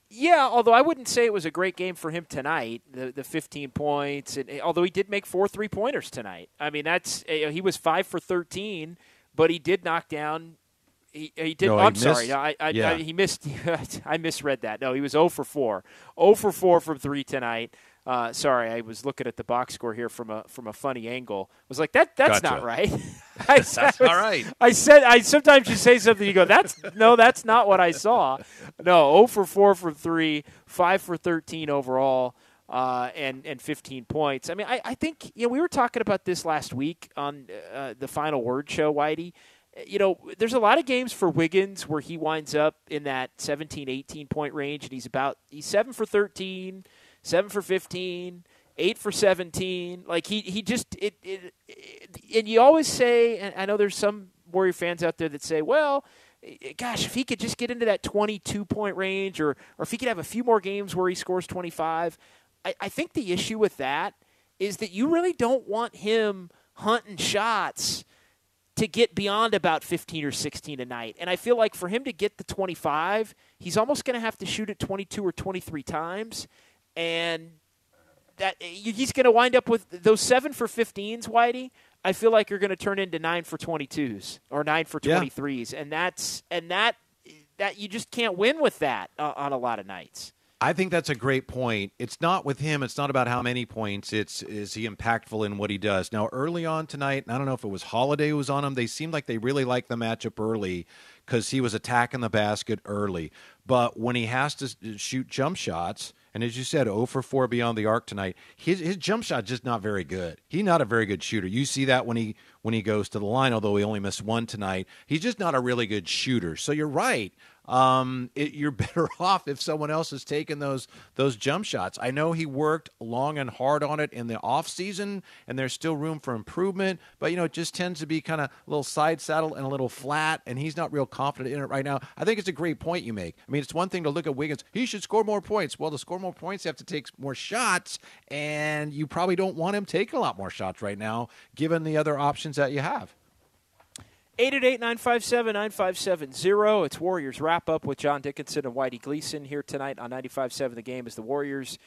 Yeah, although I wouldn't say it was a great game for him tonight. The the 15 points, and eh, although he did make four three pointers tonight. I mean, that's eh, he was five for 13 but he did knock down. He, he did. No, I'm he sorry. I, I, yeah. I, he missed. I misread that. No, he was 0 for 4. 0 for 4 from three tonight. Uh, sorry, I was looking at the box score here from a from a funny angle. I was like, that that's Gotcha. not right. I, That's I was- not right. I said I sometimes you say something you go that's no that's not what I saw. No, 0 for 4 from 3, 5 for 13 overall. Uh, and and 15 points. I mean, I, I think you know we were talking about this last week on uh, the final word show, Whitey. You know, there's a lot of games for Wiggins where he winds up in that 17, 18 point range, and he's about he's seven for 13, seven for 15, eight for 17. Like he he just it, it, it and you always say, and I know there's some Warrior fans out there that say, well, gosh, if he could just get into that 22 point range, or or if he could have a few more games where he scores 25. I, I think the issue with that is that you really don't want him hunting shots to get beyond about 15 or 16 a night. And I feel like for him to get the 25, he's almost going to have to shoot it 22 or 23 times. And that he's going to wind up with those 7 for 15s, Whitey. I feel like you're going to turn into 9 for 22s or 9 for Yeah. 23s. And that's and that that you just can't win with that uh, on a lot of nights. I think that's a great point. It's not with him. It's not about how many points. It's is he impactful in what he does. Now, early on tonight, I don't know if it was Holiday who was on him. They seemed like they really liked the matchup early because he was attacking the basket early. But when he has to uh, shoot jump shots, and as you said, 0 for 4 beyond the arc tonight, his his jump shot just not very good. He's not a very good shooter. You see that when he when he goes to the line, although he only missed one tonight. He's just not a really good shooter. So you're right um, it, you're better off if someone else is taking those those jump shots. I know he worked long and hard on it in the off season, and there's still room for improvement. But you know, it just tends to be kind of a little side saddle and a little flat, and he's not real confident in it right now. I think it's a great point you make. I mean, it's one thing to look at Wiggins; he should score more points. Well, to score more points, you have to take more shots, and you probably don't want him taking a lot more shots right now, given the other options that you have. 888-957-9570. It's Warriors wrap up with John Dickinson and Whitey Gleason here tonight on 95.7 The Game as the Warriors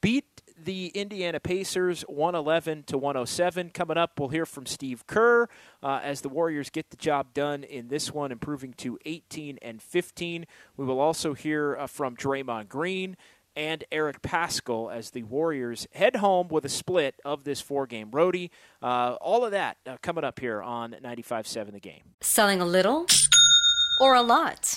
beat the Indiana Pacers 111 to 107. Coming up, we'll hear from Steve Kerr uh, as the Warriors get the job done in this one, improving to 18 and 15. We will also hear uh, from Draymond Green and Eric Paschall as the Warriors head home with a split of this four-game roadie. Uh, all of that uh, coming up here on 95.7 The Game. Selling a little or a lot?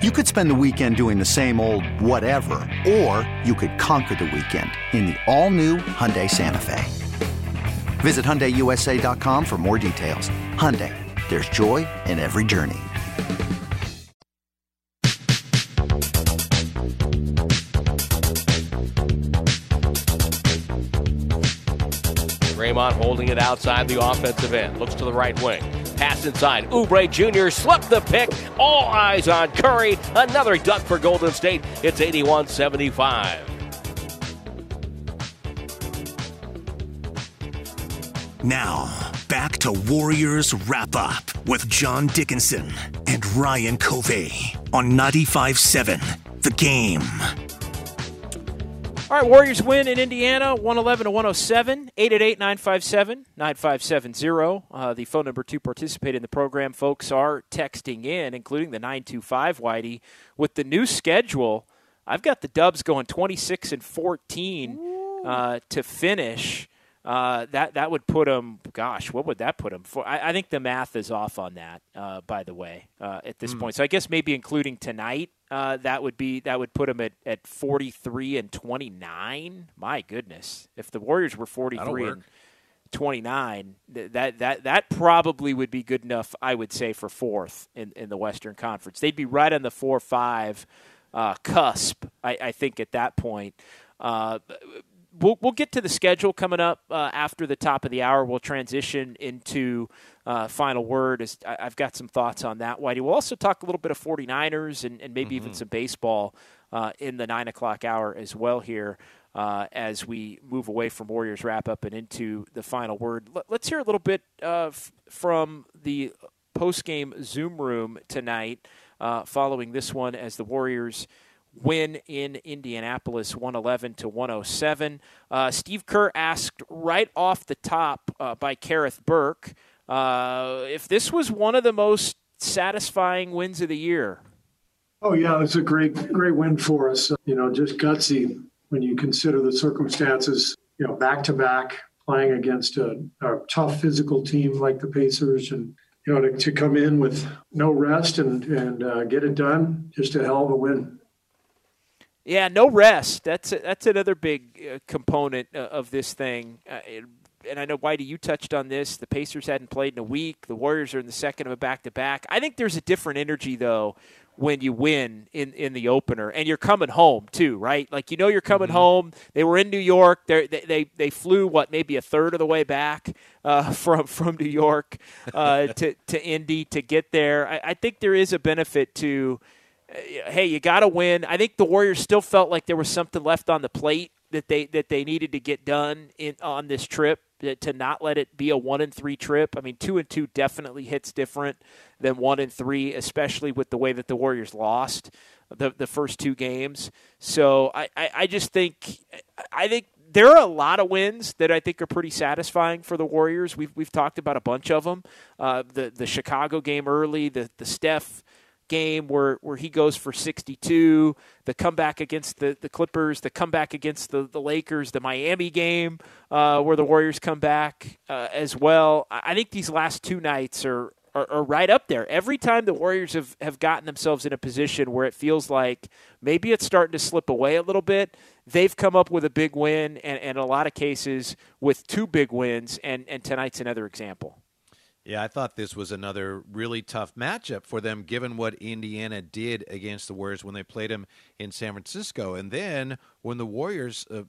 You could spend the weekend doing the same old whatever, or you could conquer the weekend in the all-new Hyundai Santa Fe. Visit HyundaiUSA.com for more details. Hyundai, there's joy in every journey. Draymond holding it outside the offensive end. Looks to the right wing. Pass inside. Oubre Jr. slipped the pick. All eyes on Curry. Another duck for Golden State. It's 81 75. Now, back to Warriors Wrap Up with John Dickinson and Ryan Covey on 95 7, The Game. All right, Warriors win in Indiana, 111 to 107, 888 957 9570. Uh, the phone number to participate in the program, folks, are texting in, including the 925 Whitey. With the new schedule, I've got the Dubs going 26 and 14 uh, to finish. Uh, that that would put them. Gosh, what would that put them for? I, I think the math is off on that. Uh, by the way, uh, at this Hmm. point, so I guess maybe including tonight, uh, that would be that would put them at, at forty three and twenty nine. My goodness, if the Warriors were forty three and twenty nine, that that that probably would be good enough. I would say for fourth in in the Western Conference, they'd be right on the four five uh, cusp. I, I think at that point. Uh, we'll, we'll get to the schedule coming up uh, after the top of the hour. We'll transition into uh, final word. As I, I've got some thoughts on that, Whitey. We'll also talk a little bit of 49ers and, and maybe even some baseball uh, in the 9 o'clock hour as well here uh, as we move away from Warriors wrap up and into the final word. Let, let's hear a little bit uh, f- from the post-game Zoom room tonight uh, following this one as the Warriors – win in Indianapolis, 111 to 107. Uh, Steve Kerr asked right off the top uh, by Kerith Burke uh, if this was one of the most satisfying wins of the year. Oh yeah, it was a great, great win for us. You know, just gutsy when you consider the circumstances. You know, back to back playing against a, a tough physical team like the Pacers, and you know to, to come in with no rest and and uh, get it done, just a hell of a win. Yeah, no rest. That's a, that's another big uh, component uh, of this thing. Uh, it, and I know Whitey, you touched on this. The Pacers hadn't played in a week. The Warriors are in the second of a back to back. I think there's a different energy though when you win in, in the opener and you're coming home too, right? Like you know you're coming home. They were in New York. They're, they they they flew what maybe a third of the way back uh, from from New York uh, to to Indy to get there. I, I think there is a benefit to hey, you got to win. I think the Warriors still felt like there was something left on the plate that they that they needed to get done in on this trip to not let it be a one and three trip. I mean, two and two definitely hits different than one and three, especially with the way that the Warriors lost the the first two games. So I, I, I just think I think there are a lot of wins that I think are pretty satisfying for the Warriors. We've we've talked about a bunch of them. Uh, the the Chicago game early, the the Steph game where, where he goes for 62, the comeback against the, the Clippers, the comeback against the, the Lakers, the Miami game uh, where the Warriors come back uh, as well. I think these last two nights are, are, are right up there. Every time the Warriors have, have gotten themselves in a position where it feels like maybe it's starting to slip away a little bit, they've come up with a big win, and, and in a lot of cases with two big wins, and, and tonight's another example. Yeah, I thought this was another really tough matchup for them, given what Indiana did against the Warriors when they played them in San Francisco. And then when the Warriors uh,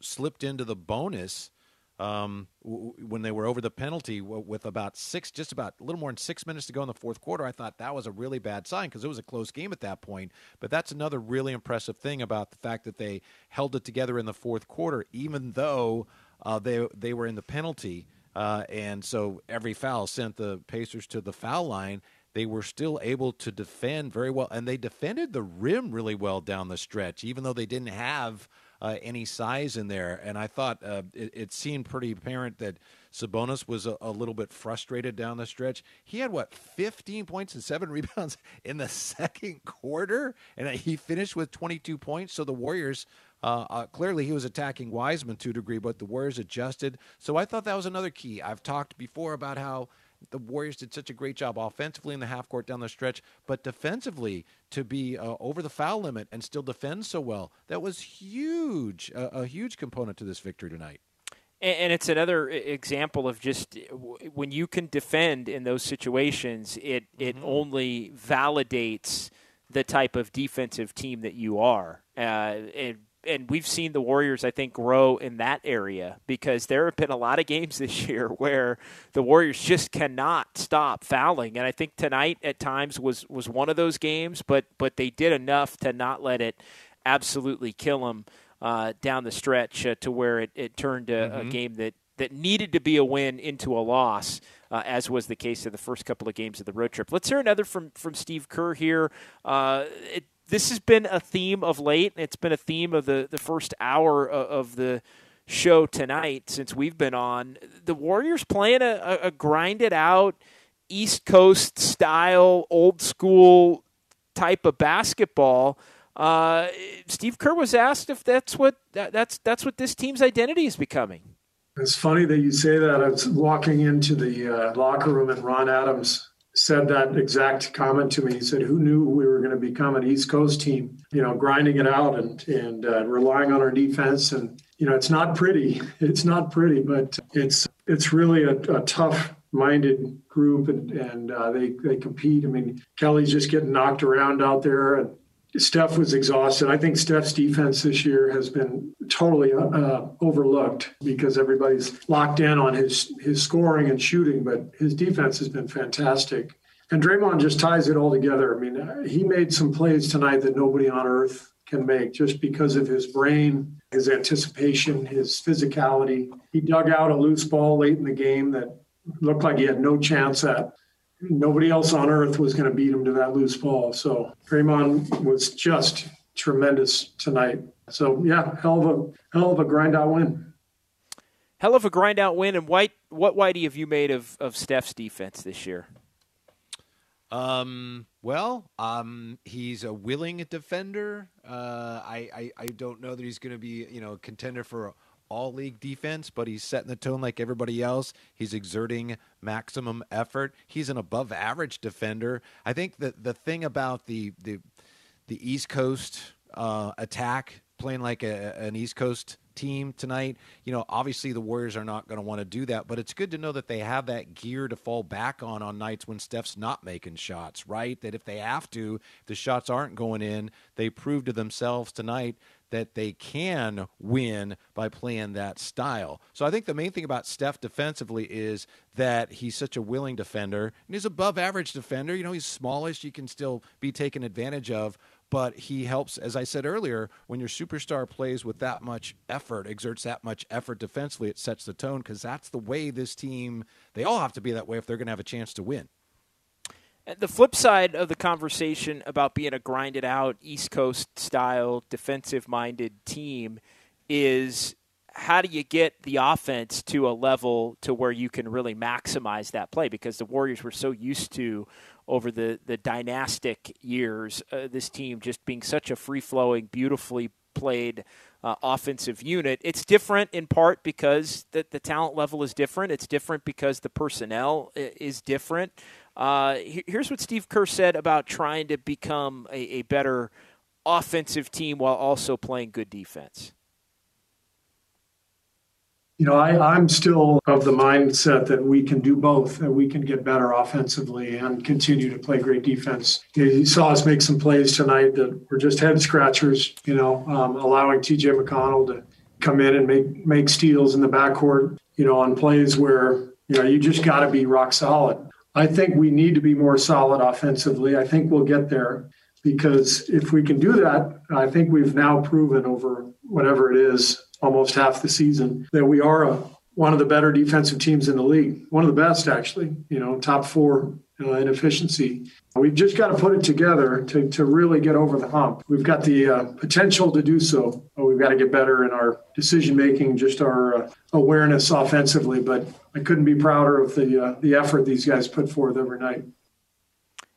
slipped into the bonus, um, w- when they were over the penalty w- with about six, just about a little more than six minutes to go in the fourth quarter, I thought that was a really bad sign because it was a close game at that point. But that's another really impressive thing about the fact that they held it together in the fourth quarter, even though uh, they they were in the penalty. Uh, and so every foul sent the Pacers to the foul line. They were still able to defend very well, and they defended the rim really well down the stretch, even though they didn't have uh, any size in there. And I thought uh, it, it seemed pretty apparent that Sabonis was a, a little bit frustrated down the stretch. He had what 15 points and seven rebounds in the second quarter, and he finished with 22 points. So the Warriors. Uh, uh, clearly, he was attacking Wiseman to a degree, but the Warriors adjusted. So I thought that was another key. I've talked before about how the Warriors did such a great job offensively in the half court down the stretch, but defensively to be uh, over the foul limit and still defend so well. That was huge, uh, a huge component to this victory tonight. And, and it's another example of just when you can defend in those situations, it it only validates the type of defensive team that you are. Uh, and and we've seen the Warriors, I think, grow in that area because there have been a lot of games this year where the Warriors just cannot stop fouling, and I think tonight at times was was one of those games, but but they did enough to not let it absolutely kill them uh, down the stretch uh, to where it, it turned a, mm-hmm. a, game that that needed to be a win into a loss. Uh, as was the case of the first couple of games of the road trip. Let's hear another from from Steve Kerr here. Uh, it, this has been a theme of late. It's been a theme of the, the first hour of the show tonight since we've been on. The Warriors playing a, a grinded out East Coast style, old school type of basketball. Uh, Steve Kerr was asked if that's what that, that's that's what this team's identity is becoming. It's funny that you say that. I was walking into the uh, locker room and Ron Adams said that exact comment to me. He said, "Who knew we were going to become an East Coast team? You know, grinding it out and and uh, relying on our defense. And you know, it's not pretty. It's not pretty, but it's it's really a, a tough." minded group and, and uh, they, they compete. I mean, Kelly's just getting knocked around out there and Steph was exhausted. I think Steph's defense this year has been totally uh, overlooked because everybody's locked in on his his scoring and shooting, but his defense has been fantastic. And Draymond just ties it all together. I mean, he made some plays tonight that nobody on earth can make just because of his brain, his anticipation, his physicality. He dug out a loose ball late in the game that looked like he had no chance at nobody else on earth was going to beat him to that loose ball. So Draymond was just tremendous tonight. So yeah, hell of a hell of a grind out win. Hell of a grind out win. And White, what Whitey have you made of, of Steph's defense this year? Um, well, um, he's a willing defender. Uh, I, I, I don't know that he's going to be, you know, a contender for all league defense, but he's setting the tone like everybody else. He's exerting maximum effort. He's an above average defender. I think that the thing about the the the East Coast uh, attack playing like a, an East Coast team tonight. You know, obviously the Warriors are not going to want to do that, but it's good to know that they have that gear to fall back on on nights when Steph's not making shots, right? That if they have to, if the shots aren't going in, they prove to themselves tonight that they can win by playing that style. So I think the main thing about Steph defensively is that he's such a willing defender and he's above average defender. You know, he's smallish, you can still be taken advantage of, but he helps, as I said earlier, when your superstar plays with that much effort, exerts that much effort defensively, it sets the tone because that's the way this team, they all have to be that way if they're going to have a chance to win. The flip side of the conversation about being a grinded out East Coast style defensive minded team is how do you get the offense to a level to where you can really maximize that play? Because the Warriors were so used to over the the dynastic years uh, this team just being such a free flowing beautifully played uh, offensive unit. It's different in part because the, the talent level is different. It's different because the personnel is different. Uh, here's what Steve Kerr said about trying to become a, a better offensive team while also playing good defense. You know, I, am still of the mindset that we can do both, that we can get better offensively and continue to play great defense. You, saw us make some plays tonight that were just head scratchers, you know, um, allowing TJ McConnell to come in and make, make steals in the backcourt, you know, on plays where, you know, you just got to be rock solid. I think we need to be more solid offensively. I think we'll get there because if we can do that, I think we've now proven over whatever it is, almost half the season, that we are a, one of the better defensive teams in the league. One of the best, actually, you know, top four uh, in efficiency. We've just got to put it together to, to really get over the hump. We've got the uh, potential to do so, but we've got to get better in our decision making, just our uh, awareness offensively. But I couldn't be prouder of the uh, the effort these guys put forth every night.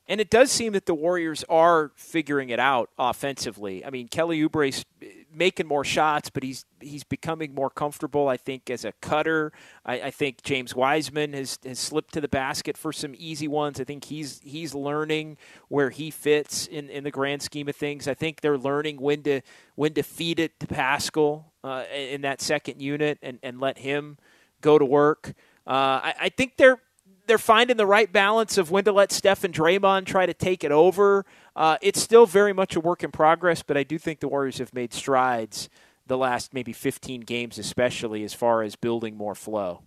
And it does seem that the Warriors are figuring it out offensively. I mean, Kelly Oubre's making more shots, but he's he's becoming more comfortable. I think as a cutter. I, I, think James Wiseman has, has slipped to the basket for some easy ones. I think he's he's learning where he fits in, in the grand scheme of things. I think they're learning when to when to feed it to Paschall uh, in that second unit and, and let him go to work. Uh, I, I think they're they're finding the right balance of when to let Steph and Draymond try to take it over. Uh, it's still very much a work in progress, but I do think the Warriors have made strides the last maybe 15 games, especially as far as building more flow.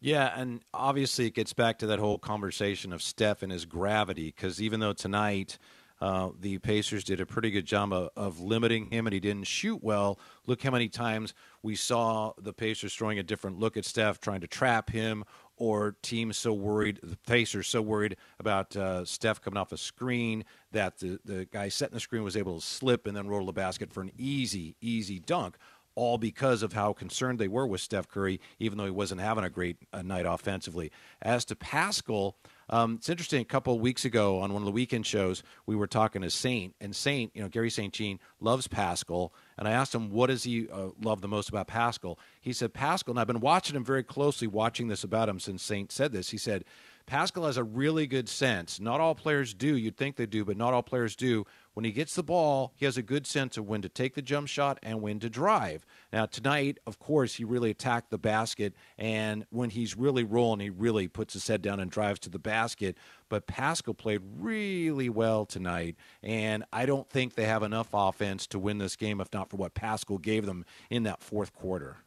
Yeah, and obviously it gets back to that whole conversation of Steph and his gravity, because even though tonight uh, the Pacers did a pretty good job of, of, limiting him and he didn't shoot well, look how many times we saw the Pacers throwing a different look at Steph, trying to trap him, or teams so worried, the Pacers so worried about uh, Steph coming off a screen that the, the guy setting the screen was able to slip and then roll the basket for an easy, easy dunk all because of how concerned they were with Steph Curry, even though he wasn't having a great uh, night offensively. As to Paschall, um, it's interesting. A couple of weeks ago on one of the weekend shows, we were talking to Saint, and Saint, you know, Garry St. Jean loves Paschall, and I asked him what does he uh, love the most about Paschall? He said Paschall, and I've been watching him very closely, watching this about him since Saint said this. He said Paschall has a really good sense. Not all players do. You'd think they do, but not all players do when he gets the ball, he has a good sense of when to take the jump shot and when to drive. Now, tonight, of course, he really attacked the basket, and when he's really rolling, he really puts his head down and drives to the basket. But Paschall played really well tonight, and I don't think they have enough offense to win this game if not for what Paschall gave them in that fourth quarter.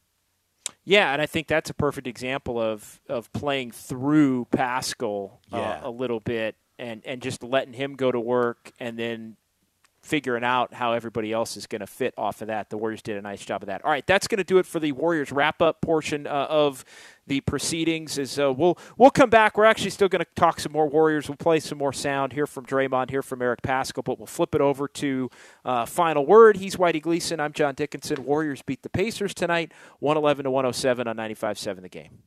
Yeah, and I think that's a perfect example of of playing through Paschall uh, yeah. a little bit and and just letting him go to work and then figuring out how everybody else is going to fit off of that. The Warriors did a nice job of that. All right, that's going to do it for the Warriors wrap up portion uh, of the proceedings. Is uh, we'll we'll come back. We're actually still going to talk some more Warriors. We'll play some more sound. Hear from Draymond. Hear from Eric Paschall. But we'll flip it over to uh, final word. He's Whitey Gleason. I'm John Dickinson. Warriors beat the Pacers tonight, 111 to 107 on 95-7 The game.